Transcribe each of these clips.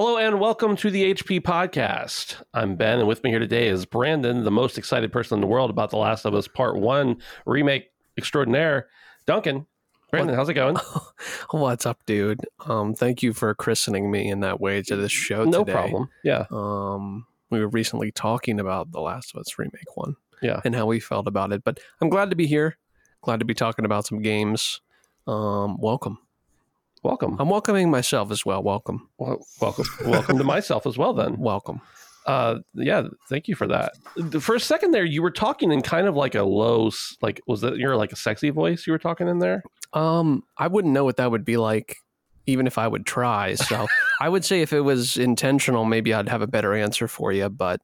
Hello and welcome to the HP podcast. I'm Ben, and with me here today is Brandon, the most excited person in the world about The Last of Us Part 1 remake extraordinaire. Duncan, Brandon, how's it going? What's up, dude? Um, thank you for christening me in that way to this show no today. problem. Yeah. Um, we were recently talking about The Last of Us remake one Yeah. and how we felt about it, but I'm glad to be here. Glad to be talking about some games. Um, welcome. Welcome. I'm welcoming myself as well. Welcome. Well, welcome. welcome to myself as well, then. Welcome. Uh, yeah, thank you for that. For a second there, you were talking in kind of like a low, like, was that you're like a sexy voice you were talking in there? Um, I wouldn't know what that would be like, even if I would try. So I would say if it was intentional, maybe I'd have a better answer for you. But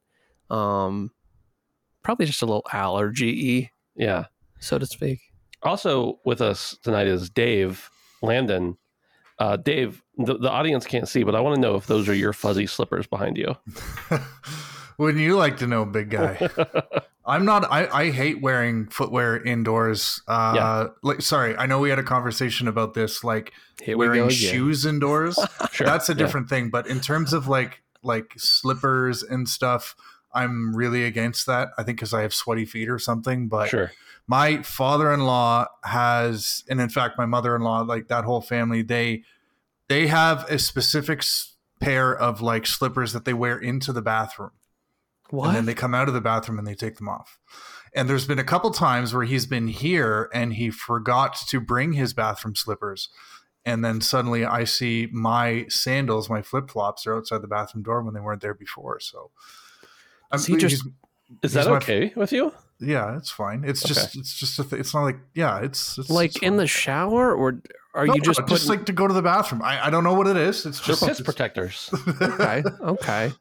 um, probably just a little allergy, Yeah. so to speak. Also with us tonight is Dave Landon. Uh, Dave, the, the audience can't see, but I want to know if those are your fuzzy slippers behind you. Wouldn't you like to know, big guy? I'm not. I, I hate wearing footwear indoors. Uh, Yeah. like, sorry, I know we had a conversation about this, like Here wearing shoes indoors. Sure. That's a Yeah. different thing. But in terms of like like slippers and stuff, I'm really against that. I think because I have sweaty feet or something. But Sure. my father-in-law has, and in fact, my mother-in-law, like that whole family, they they have a specific pair of like slippers that they wear into the bathroom What? and then they come out of the bathroom and they take them off. And there's been a couple times where he's been here and he forgot to bring his bathroom slippers. And then suddenly I see my sandals, my flip flops are outside the bathroom door when they weren't there before. So I'm, Is he just- Is that my- okay with you? yeah, it's fine. It's just, it's just, a th- it's not like, yeah, it's, it's like it's in the shower, or are No, you just no, putting? just like to go to the bathroom? I, I don't know what it is. It's just piss protectors. okay, okay.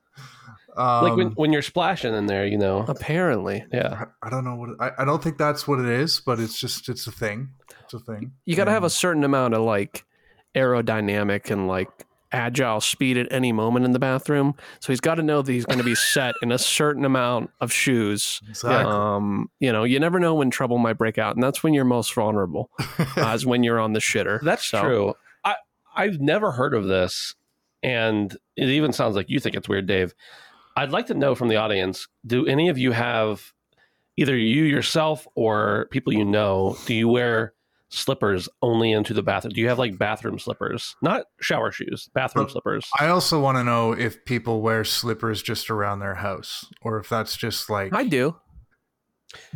Um, like when, when you're splashing in there, you know. Apparently, Yeah. I, I don't know what it, I, I don't think that's what it is, but it's just it's a thing. It's a thing. you got to have a certain amount of like aerodynamic and like agile speed at any moment in the bathroom. So he's got to know that he's going to be set in a certain amount of shoes. Exactly. Um, you know, you never know when trouble might break out, and that's when you're most vulnerable, uh, is when you're on the shitter. That's So- true. I I've never heard of this, and it even sounds like you think it's weird, Dave. I'd like to know from the audience: Do any of you have either you yourself or people you know? Do you wear slippers only into the bathroom? Do you have like bathroom slippers, not shower shoes, bathroom Oh, slippers? I also want to know if people wear slippers just around their house, or if that's just like. I do,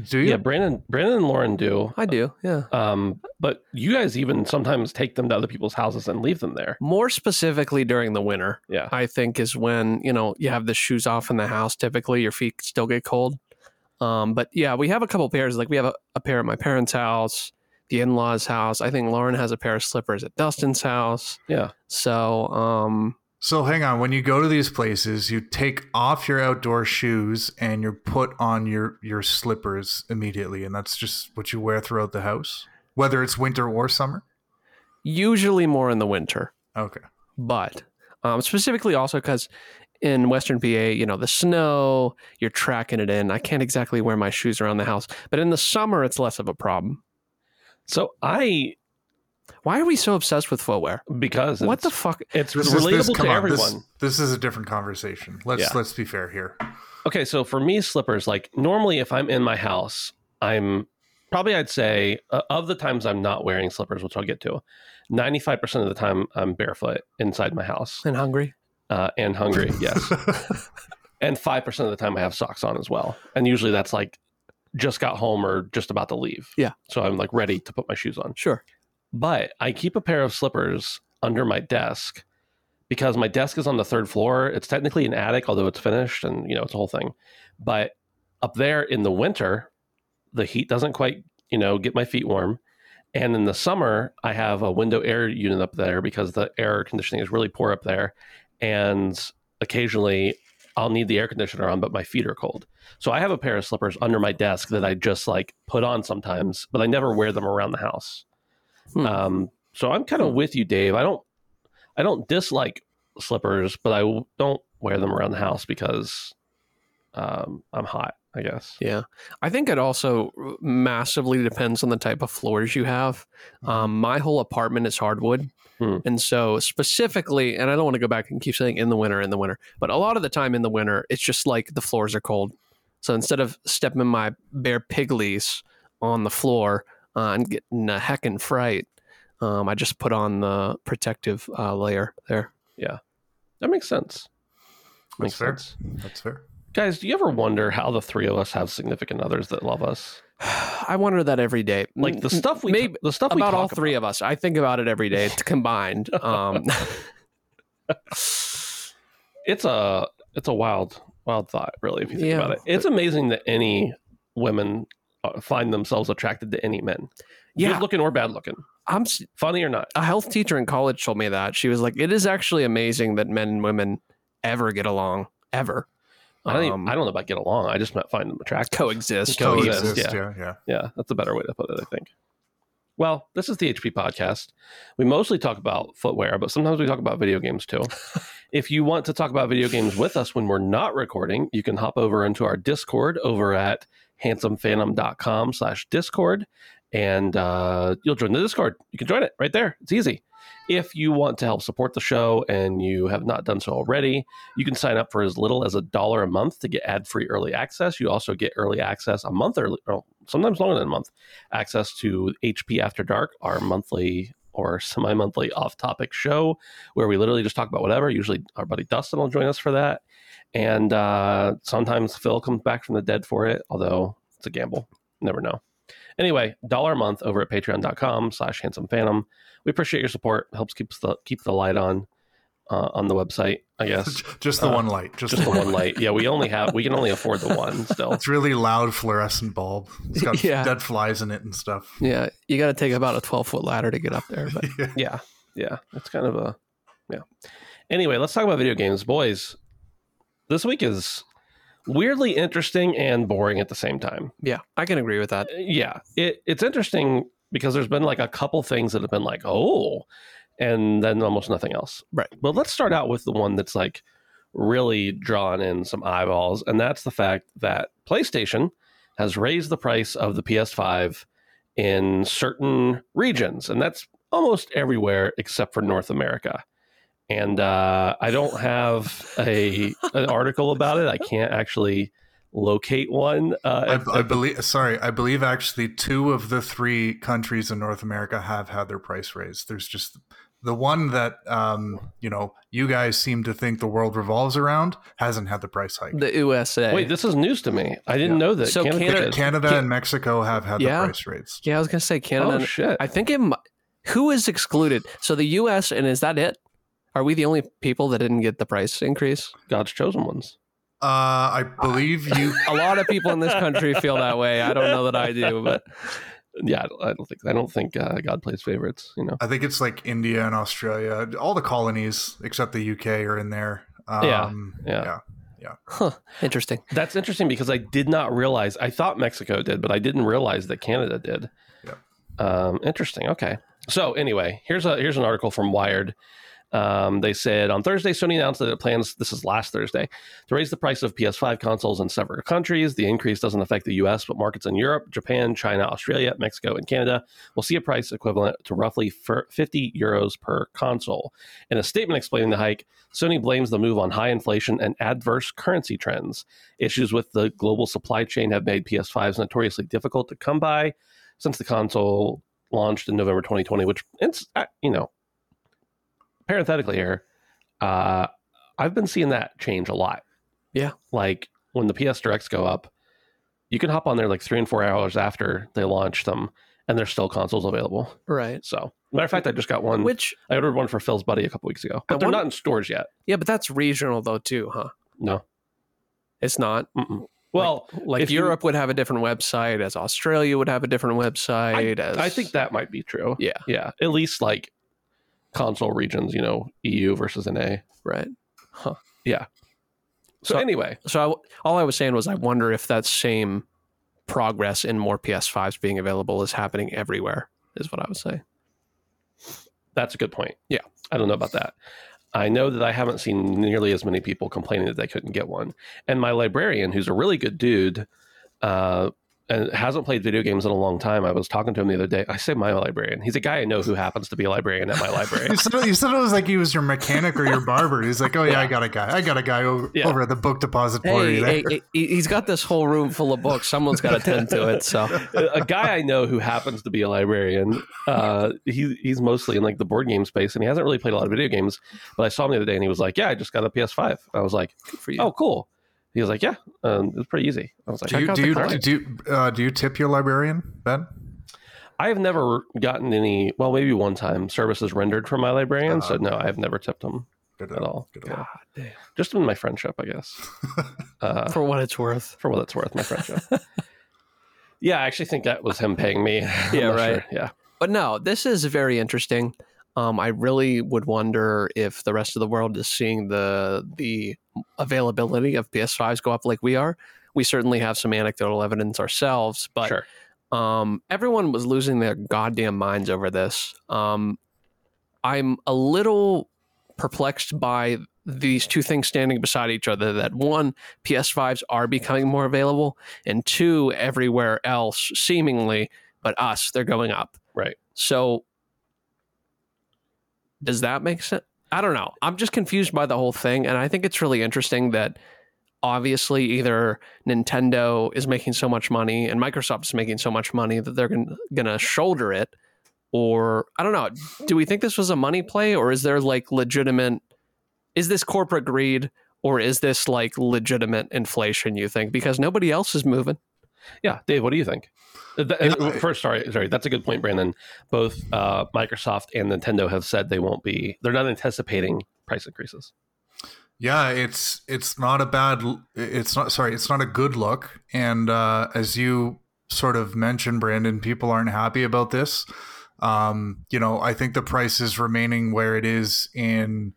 do you? Yeah, Brandon, Brandon and Lauren do. I do, yeah. Um, but you guys even sometimes take them to other people's houses and leave them there. More specifically during the winter, Yeah. I think is when you know you have the shoes off in the house. Typically, your feet still get cold. Um, but yeah, we have a couple pairs. Like we have a, a pair at my parents' house, the in-laws' house. I think Lauren has a pair of slippers at Dustin's house. Yeah. So um, So hang on. When you go to these places, you take off your outdoor shoes and you put on your your slippers immediately, and that's just what you wear throughout the house, whether it's winter or summer. usually more in the winter. Okay. but um, specifically also because in Western PA, you know, the snow, you're tracking it in. I can't exactly wear my shoes around the house, but in the summer, it's less of a problem. So I Why are we so obsessed with footwear? because What the fuck? It's This is- relatable this- to on, everyone. This, this is a different conversation. Let's Yeah. let's be fair here. Okay, so for me, slippers, like normally if I'm in my house, I'm probably I'd say uh, of the times I'm not wearing slippers, which I'll get to, 95% of the time I'm barefoot inside my house And hungry. uh, and hungry. Yes. and 5% of the time I have socks on as well. And usually that's like just got home or just about to leave. Yeah. So I'm like ready to put my shoes on. Sure. But I keep a pair of slippers under my desk because my desk is on the third floor. It's technically an attic, although it's finished and you know it's a whole thing. But up there in the winter, the heat doesn't quite you know get my feet warm. And in the summer, I have a window air unit up there because the air conditioning is really poor up there. And occasionally I'll need the air conditioner on, but my feet are cold. So I have a pair of slippers under my desk that I just like put on sometimes, but I never wear them around the house. Hmm. Um, so I'm kind of with you, Dave. I don't, I don't dislike slippers, but I don't wear them around the house because um, I'm hot. I guess. Yeah. I think it also massively depends on the type of floors you have. Um, my whole apartment is hardwood. Hmm. And so, specifically, and I don't want to go back and keep saying in the winter, in the winter, but a lot of the time in the winter, it's just like the floors are cold. So instead of stepping my bare piglies on the floor uh, and getting a heckin' fright, um, I just put on the protective uh, layer there. Yeah, that makes sense. That's Makes fair. sense. That's fair. Guys, do you ever wonder how the three of us have significant others that love us? I wonder that every day. Like the stuff we maybe the stuff we about all three of us. I think about it every day combined. Um, it's a it's a wild wild thought really if you think Yeah, about it it's amazing that any women uh, find themselves attracted to any men Yeah. good looking or bad looking I'm funny or not a health teacher in college told me that she was like, "It is actually amazing that men and women ever get along, ever I don't, even, Um, I don't know about get along. I just might find them attractive. Coexist." Coexist, Coexist, yeah. yeah, yeah. yeah that's a better way to put it i think. Well this is the hp podcast. We mostly talk about footwear but sometimes we talk about video games too. If you want to talk about video games with us when we're not recording you can hop over into our discord over at handsomephantom.com slash discord and uh, you'll join the discord. You can join it right there. It's easy if you want to help support the show and you have not done so already you can sign up for as little as a dollar a month to get ad-free early access. You also get early access a month early or sometimes longer than a month access to hp after dark our monthly or semi-monthly off-topic show where we literally just talk about whatever. Usually our buddy dustin will join us for that. And uh, sometimes phil comes back from the dead for it although it's a gamble. Never know. Anyway dollar a month over at patreon.com slash handsome phantom we appreciate your support helps keep the keep the light on uh, on the website i guess Just the Uh, one light. Just, just the one light yeah we only have we can only afford the one still It's really loud fluorescent bulb. It's got Yeah. dead flies in it and stuff. Yeah, you got to take about a twelve foot ladder to get up there. But Yeah. yeah yeah it's kind of a yeah anyway let's talk about video games boys this week is weirdly interesting and boring at the same time yeah, I can agree with that. yeah it, it's interesting because there's been like a couple things that have been like oh and then almost nothing else. Right. but let's start out with the one that's like really drawn in some eyeballs and that's the fact that playstation has raised the price of the ps5 in certain regions and that's almost everywhere except for north america. And uh, i don't have a an article about it. I can't actually locate one uh, I, I believe. Sorry, I believe actually two of the three countries in North America have had their price raised. There's just the one that um, you know you guys seem to think the world revolves around hasn't had the price hike. The USA. Wait, this is news to me. I didn't Yeah. know that. So Canada, Canada- Canada and Mexico have had Yeah. the price raised. yeah, I was gonna say Canada. Oh shit! I think it. Who is excluded? So the U.S. and is that it? Are we the only people that didn't get the price increase? God's chosen ones. Uh, I believe you. A lot of people in this country feel that way. I don't know that I do, but Yeah, I don't- I don't think I don't think uh, God plays favorites. You know. I think it's like India and Australia. All the colonies except the UK are in there. Um, yeah. huh, interesting. That's interesting because I did not realize. I thought Mexico did, but I didn't realize that Canada did. Yeah. Um, interesting. Okay. So anyway, here's a here's an article from Wired. Um, they said on Thursday, Sony announced that it plans, this is last Thursday, to raise the price of PS5 consoles in several countries. The increase doesn't affect the US, but markets in Europe, Japan, China, Australia, Mexico, and Canada will see a price equivalent to roughly 50 euros per console. In a statement explaining the hike, Sony blames the move on high inflation and adverse currency trends. Issues with the global supply chain have made PS5s notoriously difficult to come by since the console launched in November 2020, which it's, uh, you know, parenthetically here, uh, I've been seeing that change a lot. Yeah. Like when the PS Directs go up, you can hop on there like three and four hours after they launch them, and there's still consoles available. Right. So, matter of fact, I just got one. Which I ordered one for Phil's buddy a couple weeks ago, but I they're wonder- not in stores yet. yeah, but that's regional though too, huh? No. It's not. Mm-mm. Well, Like if you- Europe would have a different website, as Australia would have a different website. as I think that might be true. Yeah. Yeah. At least like console regions, you know, EU versus NA. right. So, So- anyway, So I, all I was saying was I wonder if that same progress in more PS5s being available is happening everywhere. Is what I was saying. that's a good point. Yeah. I don't know about that. I know that I haven't seen nearly as many people complaining that they couldn't get one. And my librarian, who's a really good dude, uh, and hasn't played video games in a long time. I was talking to him the other day. I say my librarian. He's a guy I know who happens to be a librarian at my library. You said, you said it was like he was your mechanic or your barber. He's like, oh yeah, Yeah. I got a guy. I got a guy over, Yeah. over at the book depository. Hey, there. hey, hey, he- he's got this whole room full of books. Someone's got to tend to it. So a guy I know who happens to be a librarian. Uh, he he's mostly in like the board game space, and he hasn't really played a lot of video games. But I saw him the other day, and he was like, "Yeah, I just got a PS5." I was like, good for you. "Oh, cool." He was like, "Yeah, um, it was pretty easy." I was like, do you do you, do you, uh, do you tip your librarian, Ben? I have never gotten any. Well, maybe one time services rendered from my librarian. so Uh, no, I have never tipped them Good at all. Good Yeah. God damn. Just in my friendship, I guess. Uh, For what it's worth. for what it's worth, my friendship. yeah, I actually think that was him paying me. Yeah, right. sure. Yeah. But no, this is very interesting. Um, I really would wonder if the rest of the world is seeing the the availability of PS5s go up like we are. We certainly have some anecdotal evidence ourselves, but sure. um, everyone was losing their goddamn minds over this. Um, I'm a little perplexed by these two things standing beside each other that one, PS5s are becoming more available, and two, everywhere else, seemingly, but us, they're going up. Right. So, does that make sense? I don't know. I'm just confused by the whole thing. And I think it's really interesting that obviously either Nintendo is making so much money and Microsoft is making so much money that they're going to shoulder it. Or I don't know. Do we think this was a money play or is there like legitimate, is this corporate greed or is this like legitimate inflation, you think? Because nobody else is moving. Yeah, Dave, what do you think? Uh, uh, First, sorry, sorry, that's a good point, Brandon. Both uh, Microsoft and Nintendo have said they won't be. They're not anticipating price increases. Yeah, it's it's not a bad. It's not sorry. It's not a good look. And uh, as you sort of mentioned, Brandon, people aren't happy about this. Um, you know, I think the price is remaining where it is in,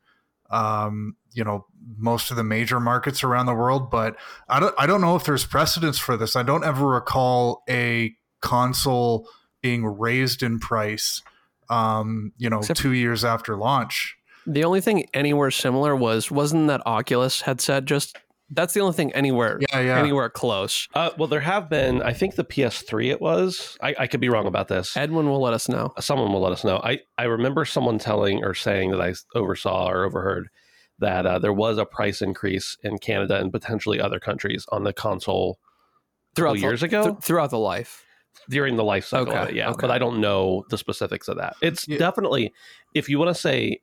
um, you know, most of the major markets around the world. But I don't. I don't know if there's precedence for this. I don't ever recall a console being raised in price. Um, you know, Except- two years after launch. The only thing anywhere similar was wasn't that Oculus had said just that's the only thing anywhere Yeah, yeah. anywhere close. Uh, well, there have been. I think the PS3 it was. I, I could be wrong about this. Edwin will let us know. Someone will let us know. I I remember someone telling or saying that I oversaw or overheard that uh, there was a price increase in Canada and potentially other countries on the console Throughout Couple the- years ago? th- throughout the life. during the life cycle. of Okay, it, yeah, okay. but I don't know the specifics of that. It's Yeah. definitely if you want to say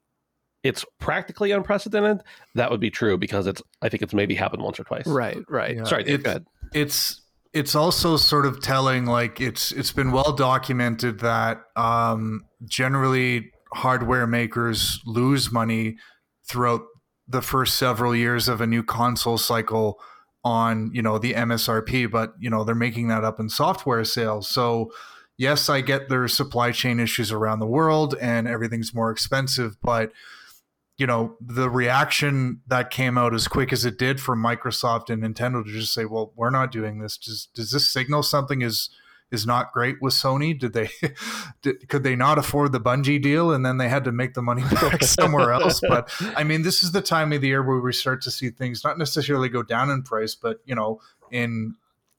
it's practically unprecedented, that would be true because it's. I think it's maybe happened once or twice. Right, right. Yeah. Sorry, Dave. It's- Go it's it's also sort of telling like it's it's been well documented that um, generally hardware makers lose money throughout the first several years of a new console cycle on you know the MSRP but you know they're making that up in software sales so yes I get there's supply chain issues around the world and everything's more expensive but you know the reaction that came out as quick as it did from Microsoft and Nintendo to just say, "Well, we're not doing this." Does does this signal something is is not great with Sony. Did they did, could they not afford the Bungie deal and then they had to make the money back somewhere else? But I mean, this is the time of the year where we start to see things not necessarily go down in price, but you know, in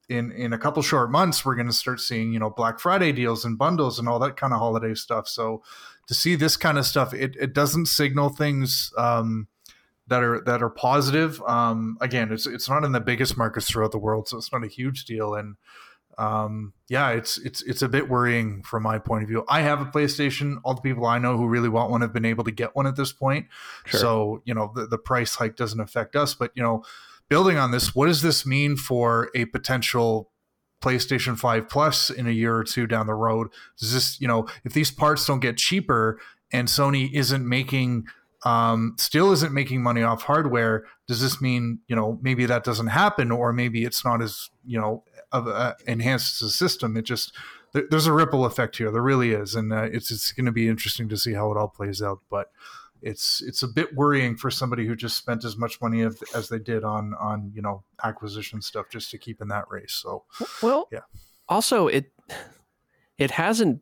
in in a couple short months, we're going to start seeing you know Black Friday deals and bundles and all that kind of holiday stuff. So to see this kind of stuff, it it doesn't signal things. Um, that are that are positive. Um, again, it's it's not in the biggest markets throughout the world, so it's not a huge deal. And um, yeah, it's it's it's a bit worrying from my point of view. I have a PlayStation. All the people I know who really want one have been able to get one at this point. Sure. So you know the, the price hike doesn't affect us. But you know, building on this, what does this mean for a potential PlayStation 5 Plus in a year or two down the road? Does this, you know, if these parts don't get cheaper and Sony isn't making um, still isn't making money off hardware, does this mean you know maybe that doesn't happen, or maybe it's not as you know of, uh, enhanced as a system? It just there, there's a ripple effect here. There really is, and uh, it's it's going to be interesting to see how it all plays out. But it's it's a bit worrying for somebody who just spent as much money as, as they did on on you know acquisition stuff just to keep in that race. So well, yeah. Also, it it hasn't,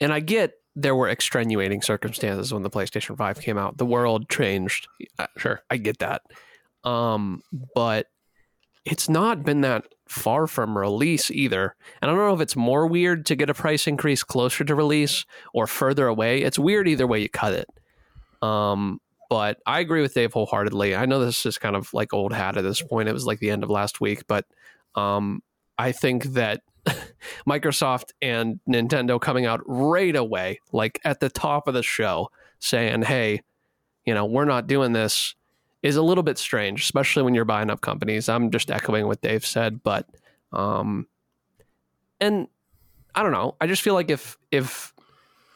and I get there were extenuating circumstances when the PlayStation 5 came out. The world changed. Sure, I get that. Um, but it's not been that far from release either. And I don't know if it's more weird to get a price increase closer to release or further away. It's weird either way you cut it. Um, but I agree with Dave wholeheartedly. I know this is kind of like old hat at this point. It was like the end of last week, but um, I think that Microsoft and Nintendo coming out right away, like at the top of the show, saying, hey, you know, we're not doing this is a little bit strange, especially when you're buying up companies. I'm just echoing what Dave said, but um and I don't know. I just feel like if if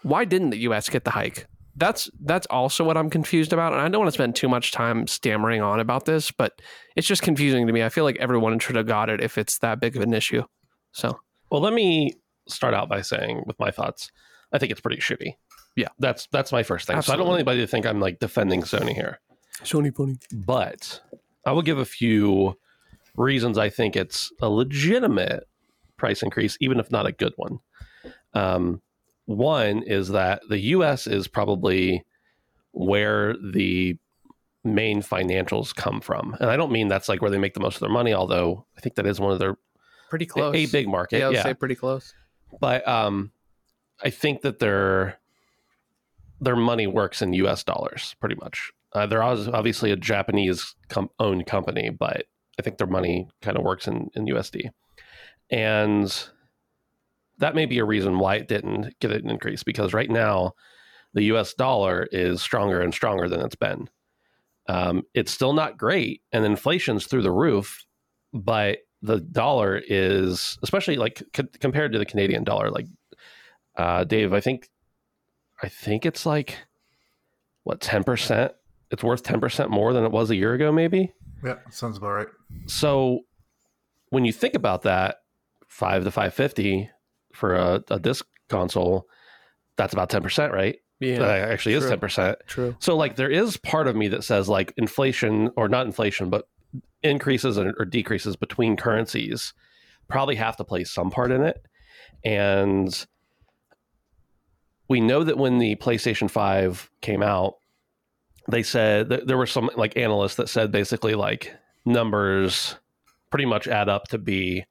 why didn't the US get the hike? That's that's also what I'm confused about. And I don't want to spend too much time stammering on about this, but it's just confusing to me. I feel like everyone should have got it if it's that big of an issue. So, well, let me start out by saying with my thoughts. I think it's pretty shitty. Yeah, that's that's my first thing. Absolutely. So I don't want anybody to think I'm like defending Sony here. Sony pony. But I will give a few reasons I think it's a legitimate price increase, even if not a good one. Um, one is that the U.S. is probably where the main financials come from, and I don't mean that's like where they make the most of their money. Although I think that is one of their pretty close. A, a big market. Yeah, I would yeah. say pretty close. But um, I think that their their money works in U.S. dollars pretty much. Uh, they're obviously a Japanese com- owned company, but I think their money kind of works in, in USD. And that may be a reason why it didn't get an increase because right now the US dollar is stronger and stronger than it's been. Um, it's still not great, and inflation's through the roof, but the dollar is especially like c- compared to the Canadian dollar. Like uh, Dave, I think, I think it's like what ten percent. It's worth ten percent more than it was a year ago, maybe. Yeah, sounds about right. So when you think about that, five to five fifty for a, a disc console, that's about ten percent, right? Yeah, that actually true. is ten percent. True. So like, there is part of me that says like inflation, or not inflation, but increases or decreases between currencies probably have to play some part in it. And we know that when the PlayStation 5 came out, they said there were some like analysts that said basically like numbers pretty much add up to be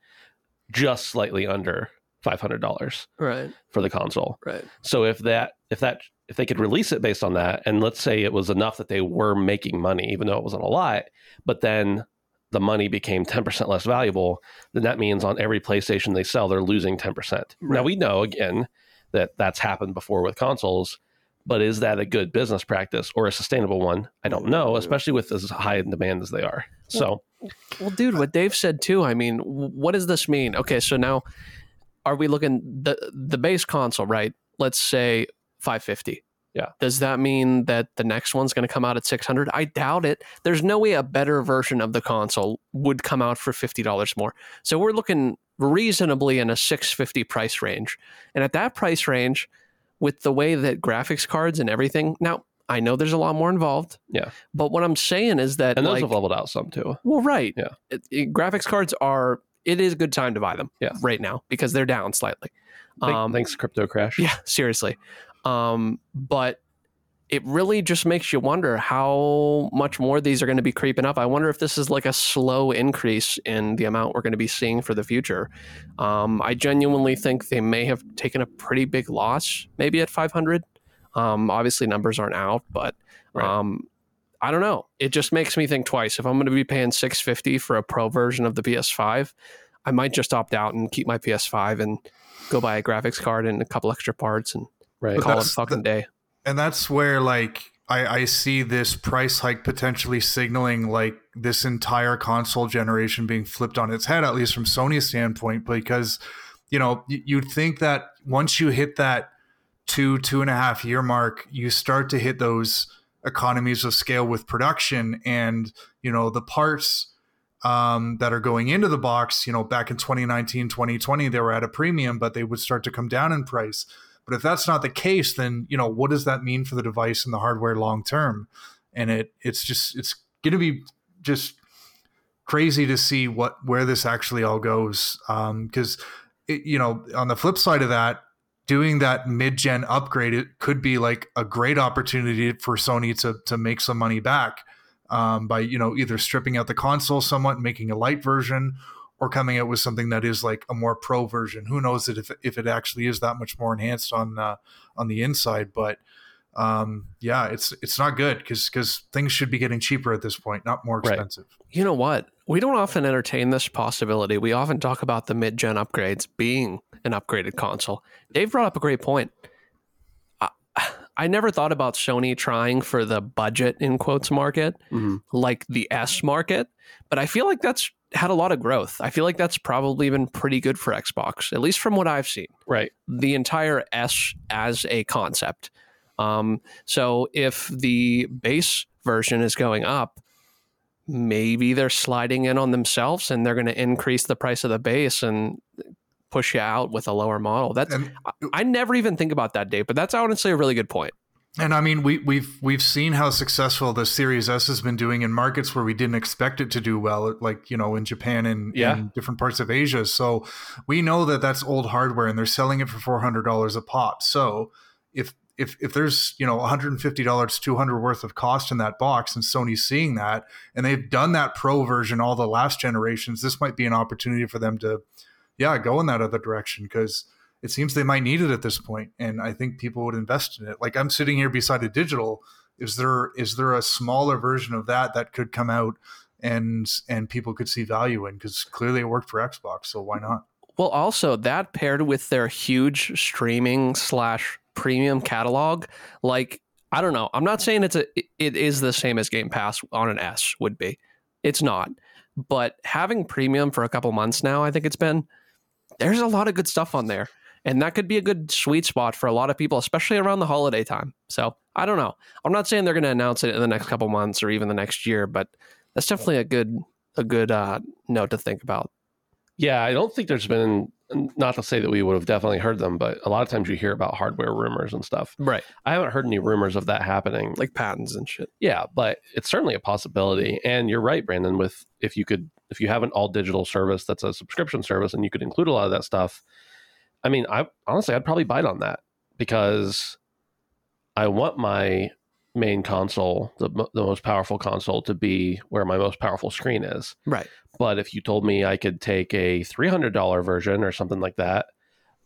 just slightly under $500 right for the console. Right. So if that if that if they could release it based on that and let's say it was enough that they were making money even though it wasn't a lot, but then the money became 10% less valuable, then that means on every PlayStation they sell, they're losing 10%. Right. Now, we know again that that's happened before with consoles, but is that a good business practice or a sustainable one? I don't know, especially with as high in demand as they are. So, well, dude, what Dave said too, I mean, what does this mean? Okay, so now are we looking the the base console, right? Let's say 550 yeah. Does that mean that the next one's going to come out at 600? I doubt it. There's no way a better version of the console would come out for $50 more. So we're looking reasonably in a 650 price range. And at that price range, with the way that graphics cards and everything, now I know there's a lot more involved. Yeah. But what I'm saying is that And those like, have leveled out some too. Well, right. Yeah. It, it, graphics cards are it is a good time to buy them Yeah. right now because they're down slightly. Um, thanks, crypto crash. yeah, seriously. Um, but it really just makes you wonder how much more these are going to be creeping up. I wonder if this is like a slow increase in the amount we're going to be seeing for the future. Um, I genuinely think they may have taken a pretty big loss, maybe at 500. Um, obviously, numbers aren't out, but Right. um, I don't know. It just makes me think twice. If I'm going to be paying 650 for a pro version of the PS5, I might just opt out and keep my PS5 and go buy a graphics card and a couple extra parts and Right. Call it a fucking the- day. And that's where like I, I see this price hike potentially signaling like this entire console generation being flipped on its head, at least from Sony's standpoint, because you know you'd think that once you hit that two two and a half year mark, you start to hit those economies of scale with production and you know the parts um, that are going into the box you know back in 2019 2020 they were at a premium but they would start to come down in price but if that's not the case, then you know what does that mean for the device and the hardware long term? And it it's just it's going to be just crazy to see what where this actually all goes. Because you know on the flip side of that, doing that mid gen upgrade it could be like a great opportunity for Sony to to make some money back um, by you know either stripping out the console somewhat, and making a light version, or coming out with something that is like a more pro version. Who knows that if if it actually is that much more enhanced on uh, on the inside, but um, yeah, it's it's not good because because things should be getting cheaper at this point, not more Right. expensive. You know what? We don't often entertain this possibility. We often talk about the mid gen upgrades being an upgraded console. Dave brought up a great point. I, never thought about Sony trying for the budget in quotes market Mhm. like the S market, but I feel like that's had a lot of growth. I feel like that's probably been pretty good for Xbox, at least from what I've seen Right. the entire S as a concept. Um, so if the base version is going up, maybe they're sliding in on themselves and they're going to increase the price of the base and push you out with a lower model. That's And I, I never even think about that, Dave, but that's honestly a really good point. And I mean, we, we've we've seen how successful the Series S has been doing in markets where we didn't expect it to do well, like you know in Japan and, Yeah. and different parts of Asia. So we know that that's old hardware, and they're selling it for four hundred dollars a pop. So if if if there's you know one hundred and fifty dollars, two hundred worth of cost in that box, and Sony's seeing that, and they've done that Pro version all the last generations, this might be an opportunity for them to, yeah, go in that other direction because it seems they might need it at this point and i think people would invest in it like i'm sitting here beside a digital is there is there a smaller version of that that could come out and and people could see value in because clearly it worked for xbox so why not Well, also that paired with their huge streaming slash premium catalog, like I don't know. I'm not saying it's a it is the same as Game Pass on an S would be. It's not. But having premium for a couple months now, I think it's been there's a lot of good stuff on there. And that could be a good sweet spot for a lot of people, especially around the holiday time. So I don't know. I'm not saying they're going to announce it in the next couple months or even the next year, but that's definitely a good a good uh, note to think about. Yeah, I don't think there's been not to say that we would have definitely heard them, but a lot of times you hear about hardware rumors and stuff. Right. I haven't heard any rumors of that happening. Like patents and shit. Yeah, but it's certainly a possibility. And you're right, Brandon, with if you could if you have an all digital service that's a subscription service and you could include a lot of that stuff, I mean, I honestly I'd probably bite on that because I want my main console, the, the most powerful console to be where my most powerful screen is. Right. But if you told me I could take a $300 version or something like that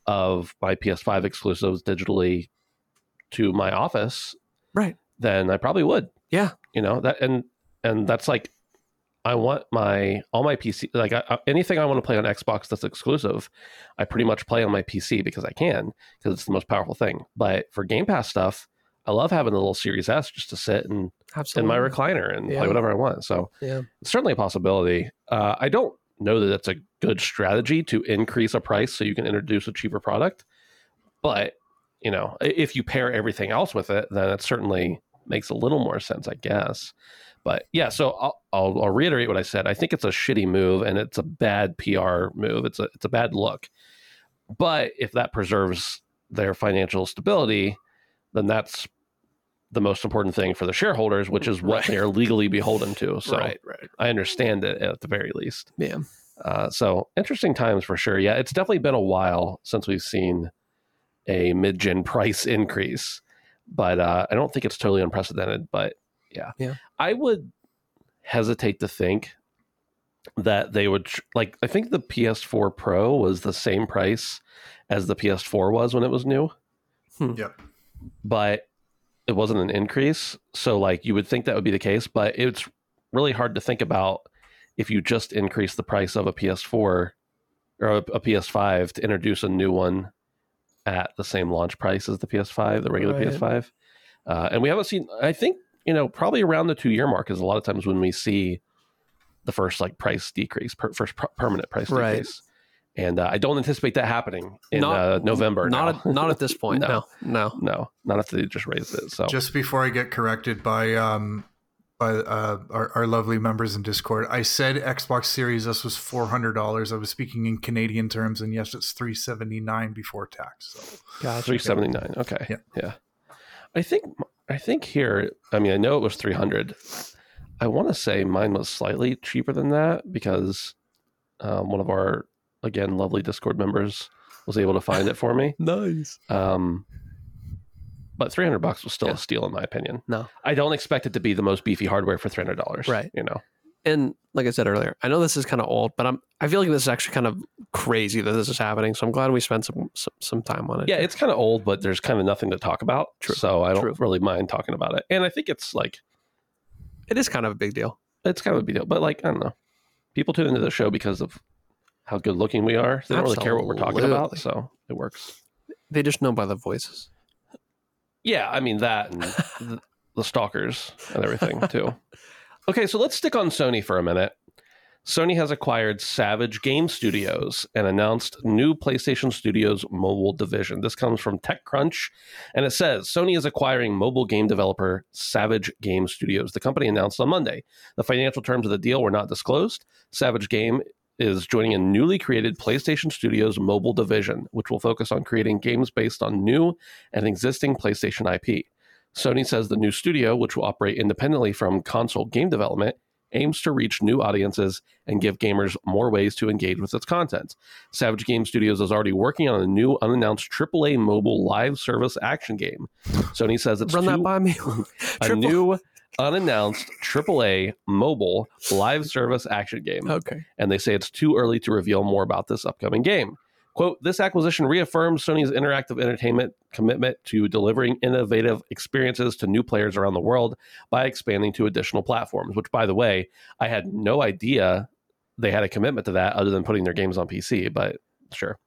of my PS5 exclusives digitally to my office, Right. then I probably would. Yeah. You know, that and and that's like I want my all my PC like I, anything I want to play on Xbox that's exclusive, I pretty much play on my PC because I can because it's the most powerful thing. But for Game Pass stuff, I love having the little Series S just to sit and in my recliner and Yeah. play whatever I want. So Yeah. it's certainly a possibility. Uh, I don't know that it's a good strategy to increase a price so you can introduce a cheaper product, but you know, if you pair everything else with it, then it certainly makes a little more sense, I guess. But yeah, so I'll, I'll, I'll reiterate what I said. I think it's a shitty move and it's a bad PR move. It's a it's a bad look. But if that preserves their financial stability, then that's the most important thing for the shareholders, which is what Right. they're legally beholden to. So right. Right. I understand it at the very least. Yeah. Uh, so interesting times for sure. Yeah, it's definitely been a while since we've seen a mid-gen price increase, but uh, I don't think it's totally unprecedented. But yeah, Yeah. I would hesitate to think that they would tr- like. I think the PS4 Pro was the same price as the PS4 was when it was new, Yep. but it wasn't an increase. So like you would think that would be the case, but it's really hard to think about if you just increase the price of a PS4 or a, a PS5 to introduce a new one at the same launch price as the PS5, the regular Right. PS5. Uh, and we haven't seen. I think you know probably around the two year mark is a lot of times when we see the first like price decrease, per, first per- permanent price Right. decrease. And uh, I don't anticipate that happening in Not- uh, November. Not now. at, not at this point. No. no. no, no, not after they just raise it. So Just before I get corrected by um by uh, our, our lovely members in Discord, I said Xbox Series S was four hundred dollars. I was speaking in Canadian terms, and yes, it's three seventy nine before tax. So Gotcha. Three seventy nine. Okay. Yeah. Yeah. I think I think here. I mean, I know it was three hundred. I want to say mine was slightly cheaper than that because um, one of our again lovely Discord members was able to find it for me. Nice. Um, but three hundred bucks was still Yeah. a steal in my opinion. No. I don't expect it to be the most beefy hardware for three hundred dollars. Right. You know. And like I said earlier, I know this is kind of old, but I'm I feel like this is actually kind of crazy that this is happening. So I'm glad we spent some some, some time on it. Yeah, it's kind of old, but there's kind of nothing to talk about. True. So I don't True. really mind talking about it. And I think it's like it is kind of a big deal. it's kind of a big deal. But like, I don't know. People tune into the show because of how good looking we are. They don't really care what we're talking about, so it works. They just know by the voices. Yeah, I mean that and the, the stalkers and everything too. Okay, so let's stick on Sony for a minute. Sony has acquired Savage Game Studios and announced new PlayStation Studios mobile division. This comes from TechCrunch, and it says Sony is acquiring mobile game developer Savage Game Studios. The company announced on Monday. The financial terms of the deal were not disclosed. Savage Game is joining a newly created PlayStation Studios mobile division, which will focus on creating games based on new and existing PlayStation IP. Sony says the new studio, which will operate independently from console game development, aims to reach new audiences and give gamers more ways to engage with its content. Savage Game Studios is already working on a new unannounced AAA mobile live service action game. Sony says it's Run that by me. a new unannounced AAA mobile live service action game Okay. and they say it's too early to reveal more about this upcoming game. Quote, this acquisition reaffirms Sony's interactive entertainment commitment to delivering innovative experiences to new players around the world by expanding to additional platforms, which, by the way, I had no idea they had a commitment to that other than putting their games on PC, but sure.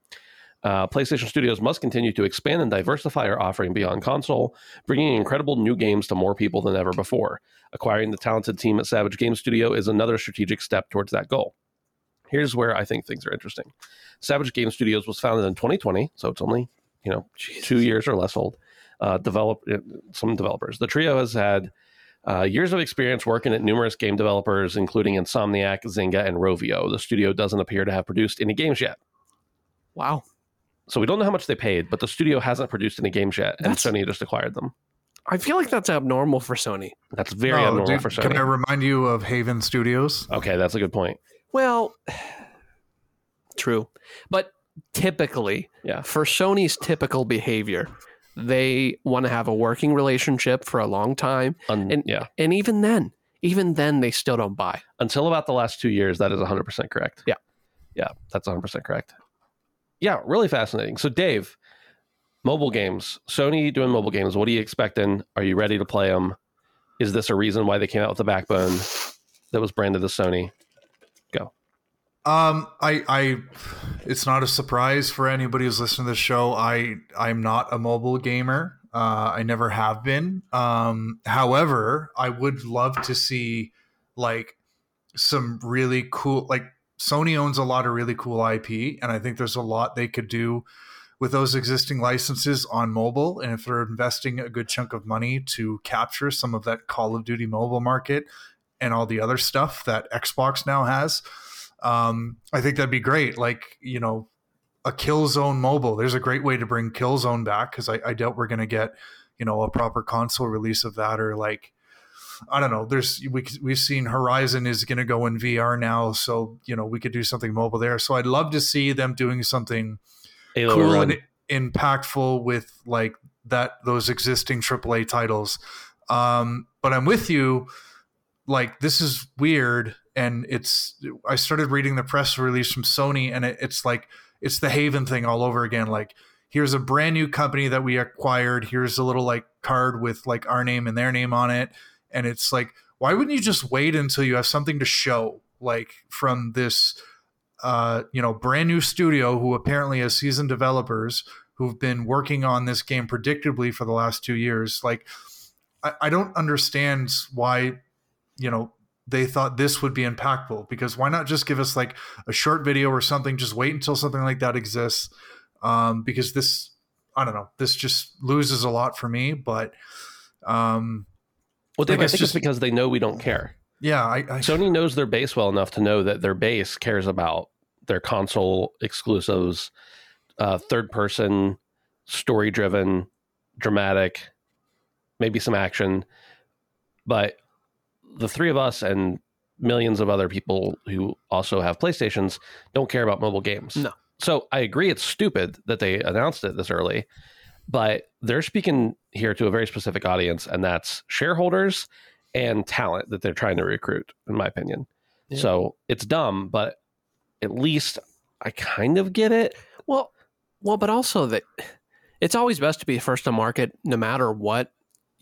Uh, PlayStation Studios must continue to expand and diversify our offering beyond console, bringing incredible new games to more people than ever before. Acquiring the talented team at Savage Game Studio is another strategic step towards that goal. Here's where I think things are interesting. Savage Game Studios was founded in 2020, so it's only you know two years or less old. Uh, develop uh, some developers. The trio has had uh, years of experience working at numerous game developers, including Insomniac, Zynga, and Rovio. The studio doesn't appear to have produced any games yet, Wow. so we don't know how much they paid. But the studio hasn't produced any games yet, and That's- Sony just acquired them. I feel like that's abnormal for Sony. That's very No, abnormal dude, for Sony. Can I remind you of Haven Studios? Okay, that's a good point. Well, true. But typically, Yeah. for Sony's typical behavior, they want to have a working relationship for a long time. And- yeah, And even then, even then, they still don't buy. until about the last two years, that is 100% correct. Yeah. Yeah, that's 100% correct. Yeah, really fascinating. So, Dave, mobile games, Sony doing mobile games, what are you expecting? Are you ready to play them? Is this a reason why they came out with the backbone that was branded as Sony? Um, I, I, it's not a surprise for anybody who's listening to the show. I, I'm not a mobile gamer. Uh, I never have been. Um, however, I would love to see like some really cool, like Sony owns a lot of really cool IP, and I think there's a lot they could do with those existing licenses on mobile. And if they're investing a good chunk of money to capture some of that Call of Duty mobile market and all the other stuff that Xbox now has, um, I think that'd be great. Like, you know, a Killzone mobile. There's a great way to bring Killzone back because I, I doubt we're going to get, you know, a proper console release of that or like I don't know. There's we we've seen Horizon is going to go in VR now, so you know we could do something mobile there. So I'd love to see them doing something Halo cool Run. and impactful with like that those existing AAA titles. Um, but I'm with you. Like this is weird, and it's. I started reading the press release from Sony, and it, it's like it's the Haven thing all over again. Like here's a brand new company that we acquired. Here's a little like card with like our name and their name on it, and it's like why wouldn't you just wait until you have something to show like from this uh, you know, brand new studio who apparently has seasoned developers who've been working on this game predictably for the last two years. Like, I, I don't understand why, you know, they thought this would be impactful because why not just give us like a short video or something? Just wait until something like that exists. Um, because this, I don't know, this just loses a lot for me. But um, Well, Dave, Like, I think just- it's because they know we don't care. yeah, I, I Sony knows their base well enough to know that their base cares about their console exclusives, uh, third person, story driven, dramatic, maybe some action. But the three of us and millions of other people who also have PlayStations don't care about mobile games. No. So I agree it's stupid that they announced it this early, but they're speaking here to a very specific audience, and that's shareholders and talent that they're trying to recruit, in my opinion. Yeah. So it's dumb, but at least I kind of get it. Well, well, but also that it's always best to be first to market, no matter what.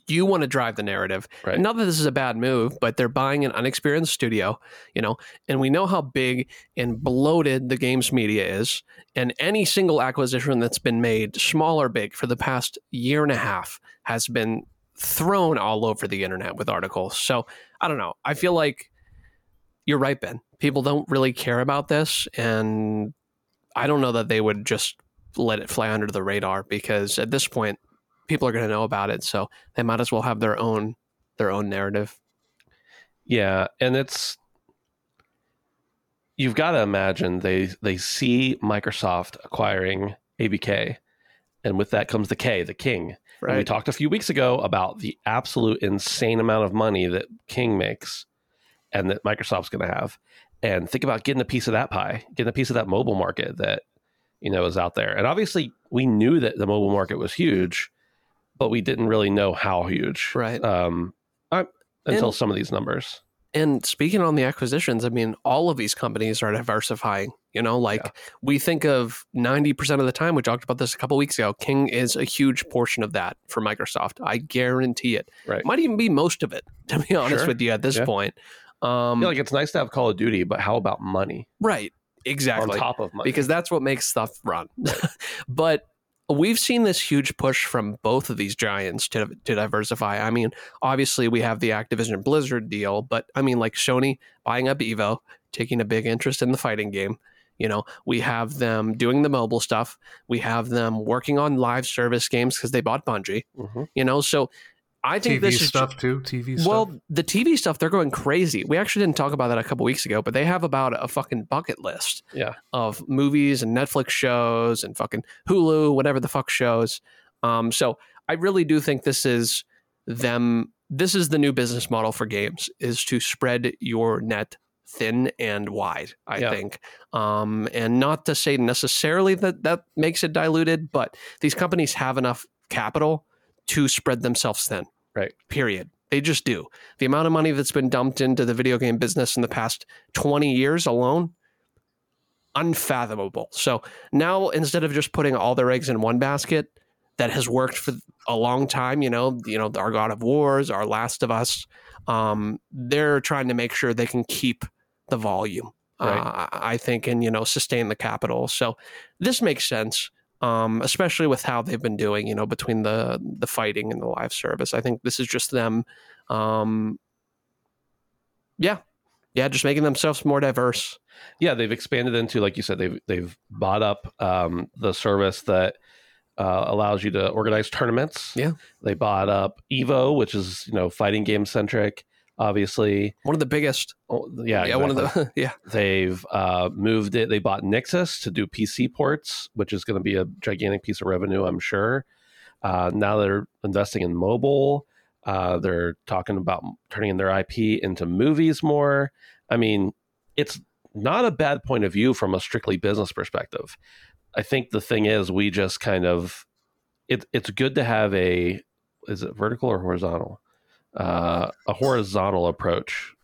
You want to drive the narrative. Right. Not that this is a bad move, but they're buying an unexperienced studio, you know, and we know how big and bloated the games media is. And any single acquisition that's been made, small or big, for the past year and a half has been thrown all over the internet with articles. So I don't know. I feel like you're right, Ben. People don't really care about this. And I don't know that they would just let it fly under the radar because at this point, people are going to know about it. So they might as well have their own their own narrative. Yeah, and it's you've got to imagine they they see Microsoft acquiring ABK, and with that comes the K, the King. And we talked a few weeks ago about the absolute insane amount of money that King makes, and that Microsoft's going to have. And think about getting a piece of that pie, getting a piece of that mobile market that you know is out there. And obviously, we knew that the mobile market was huge, but we didn't really know how huge. Right. Um, I, until And- some of these numbers. And speaking on the acquisitions, I mean, all of these companies are diversifying. You know, like we think of 90% of the time, we talked about this a couple weeks ago. King is a huge portion of that for Microsoft. I guarantee it. Right. Might even be most of it, to be honest Sure. with you at this Yeah. point. Um, feel like it's nice to have Call of Duty, but how about money right. Exactly. on top of money? because that's what makes stuff run. but we've seen this huge push from both of these giants to to diversify. I mean, obviously we have the Activision Blizzard deal, but I mean like Sony buying up Evo, taking a big interest in the fighting game. You know, we have them doing the mobile stuff. We have them working on live service games because they bought Bungie. Mhm. You know, so I think TV this is stuff too. TV stuff. well, the TV stuff, they're going crazy. We actually didn't talk about that a couple weeks ago, but they have about a fucking bucket list Yeah. of movies and Netflix shows and fucking Hulu, whatever the fuck shows. Um, so I really do think this is them. This is the new business model for games: is to spread your net thin and wide. I Yeah. think, um, and not to say necessarily that that makes it diluted, but these companies have enough capital to spread themselves thin. Right. Period. They just do. The amount of money that's been dumped into the video game business in the past 20 years alone, unfathomable. So now instead of just putting all their eggs in one basket that has worked for a long time, you know, you know, our God of Wars, our Last of Us, um, they're trying to make sure they can keep the volume. Right. Uh, I think, and you know, sustain the capital. So this makes sense um, especially with how they've been doing, you know, between the the fighting and the live service. I think this is just them, um, yeah, yeah, just making themselves more diverse. yeah, they've expanded into, like you said, they've they've bought up um, the service that uh, allows you to organize tournaments. Yeah. they bought up Evo, which is you know fighting game centric. Obviously, One of the biggest, oh, yeah, yeah, one of the, yeah, They've uh, moved it. They bought Nixxes to do PC ports, which is going to be a gigantic piece of revenue, I'm sure. Uh, now they're investing in mobile. Uh, they're talking about turning their IP into movies more. I mean, it's not a bad point of view from a strictly business perspective. I think the thing is, we just kind of it, it's good to have a is it vertical or horizontal? Uh, a horizontal approach